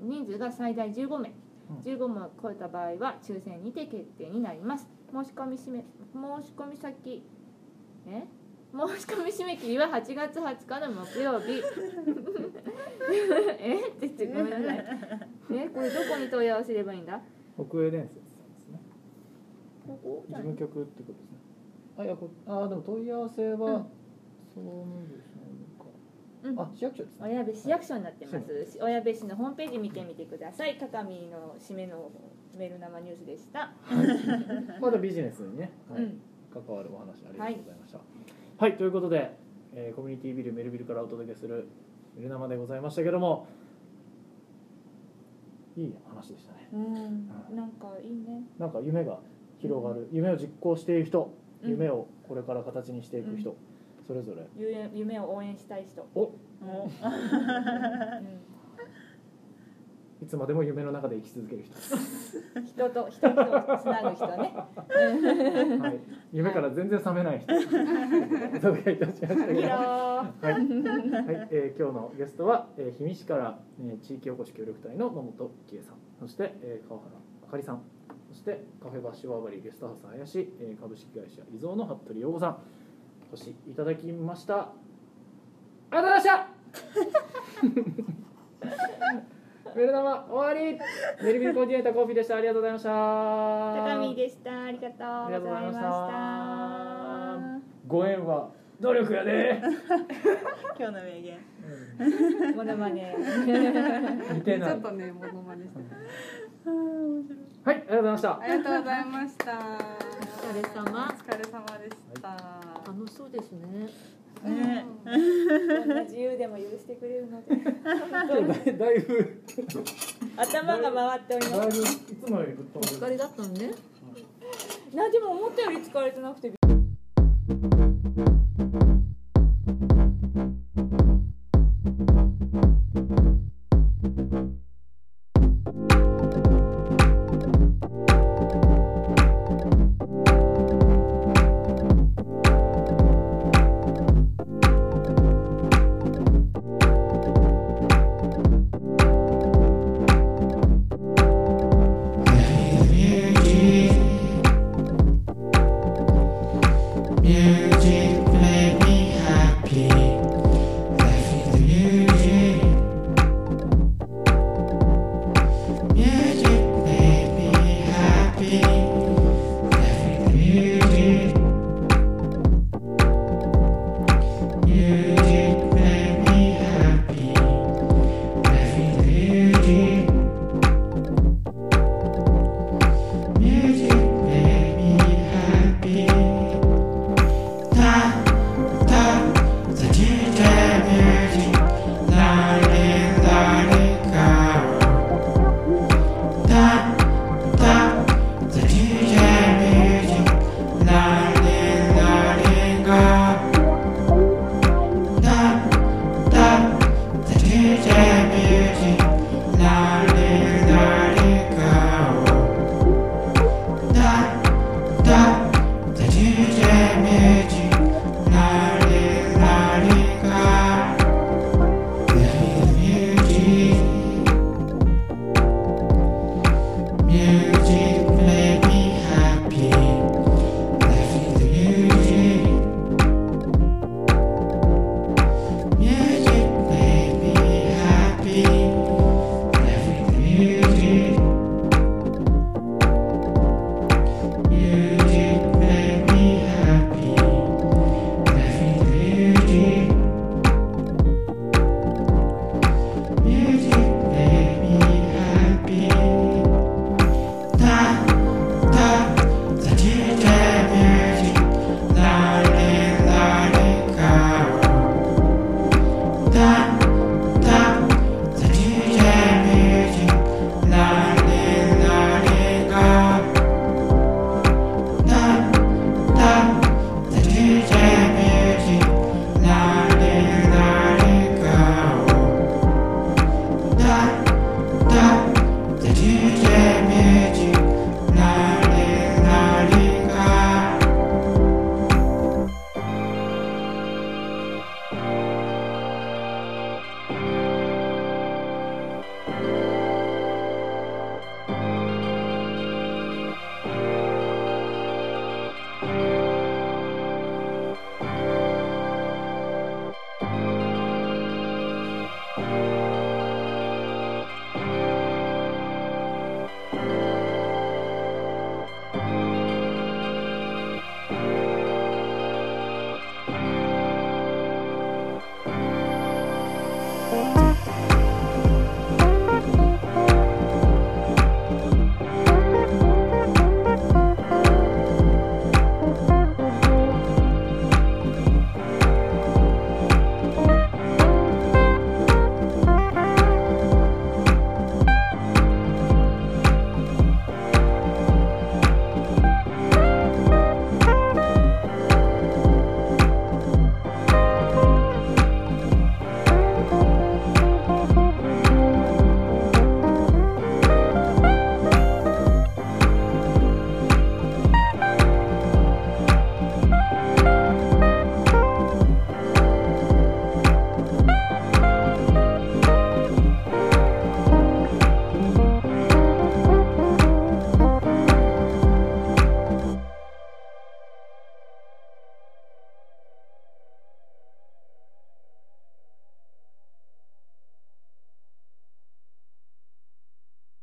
人数が最大15名。うん。15名を超えた場合は抽選にて決定になります。申し込み締め申し込み先え？申し込み締め切りは8月20日の木曜日。[LAUGHS] え？って言ってごめんなさい。え？これどこに問い合わせればいいんだ？北栄伝説さんですね。ここ？事務局ってことですねあいやこあでも問い合わせは、うん。そうなんですねうん。あ市役所ですね。親部市役所になってます。親部市のホームページ見てみてください。高見の締めのメール生ニュースでした、[LAUGHS] まだビジネスにね、はい。うん。関わるお話ありがとうございました。はい、ということで、えーコミュニティビルメルビルからお届けするメル生でございましたけどもいい話でしたね。うん。なんかいいね。なんか夢が広がる、夢を実行している人。うん夢をこれから形にしていく人、それぞれ。夢夢を応援したい人、お。いつまでも夢の中で生き続ける人、人と人とつなぐ人ね。はい、夢から全然覚めない人。お届けいたしました。はい、はい。えー今日のゲストは、えー、氷見市から、えー地域おこし協力隊の野本喜恵さん。そして、えー川原あかりさんそしてカフェバッシュワーバリーゲストハウス林、えー株式会社伊蔵の服部陽子さんお越しいただきました。ありがとうございました。[LAUGHS] メル生終わり。メルビルコーディネーターコーフィーでした。ありがとうございました。高見でした。ありがとうございまありがとうございましした。ご縁は努力やで、[LAUGHS] 今日の名言。たモノマネ。似てない。ちょっとねモノマネして。はいありがとうございました。ありがとうございました。お疲れ様。お疲れ様でした、楽しそうですね。自由でも許してくれるので。だいだいぶ。頭が回っております。だいぶいつもよりぶっ飛んで疲れだったのね。なでも思ったより疲れてなくて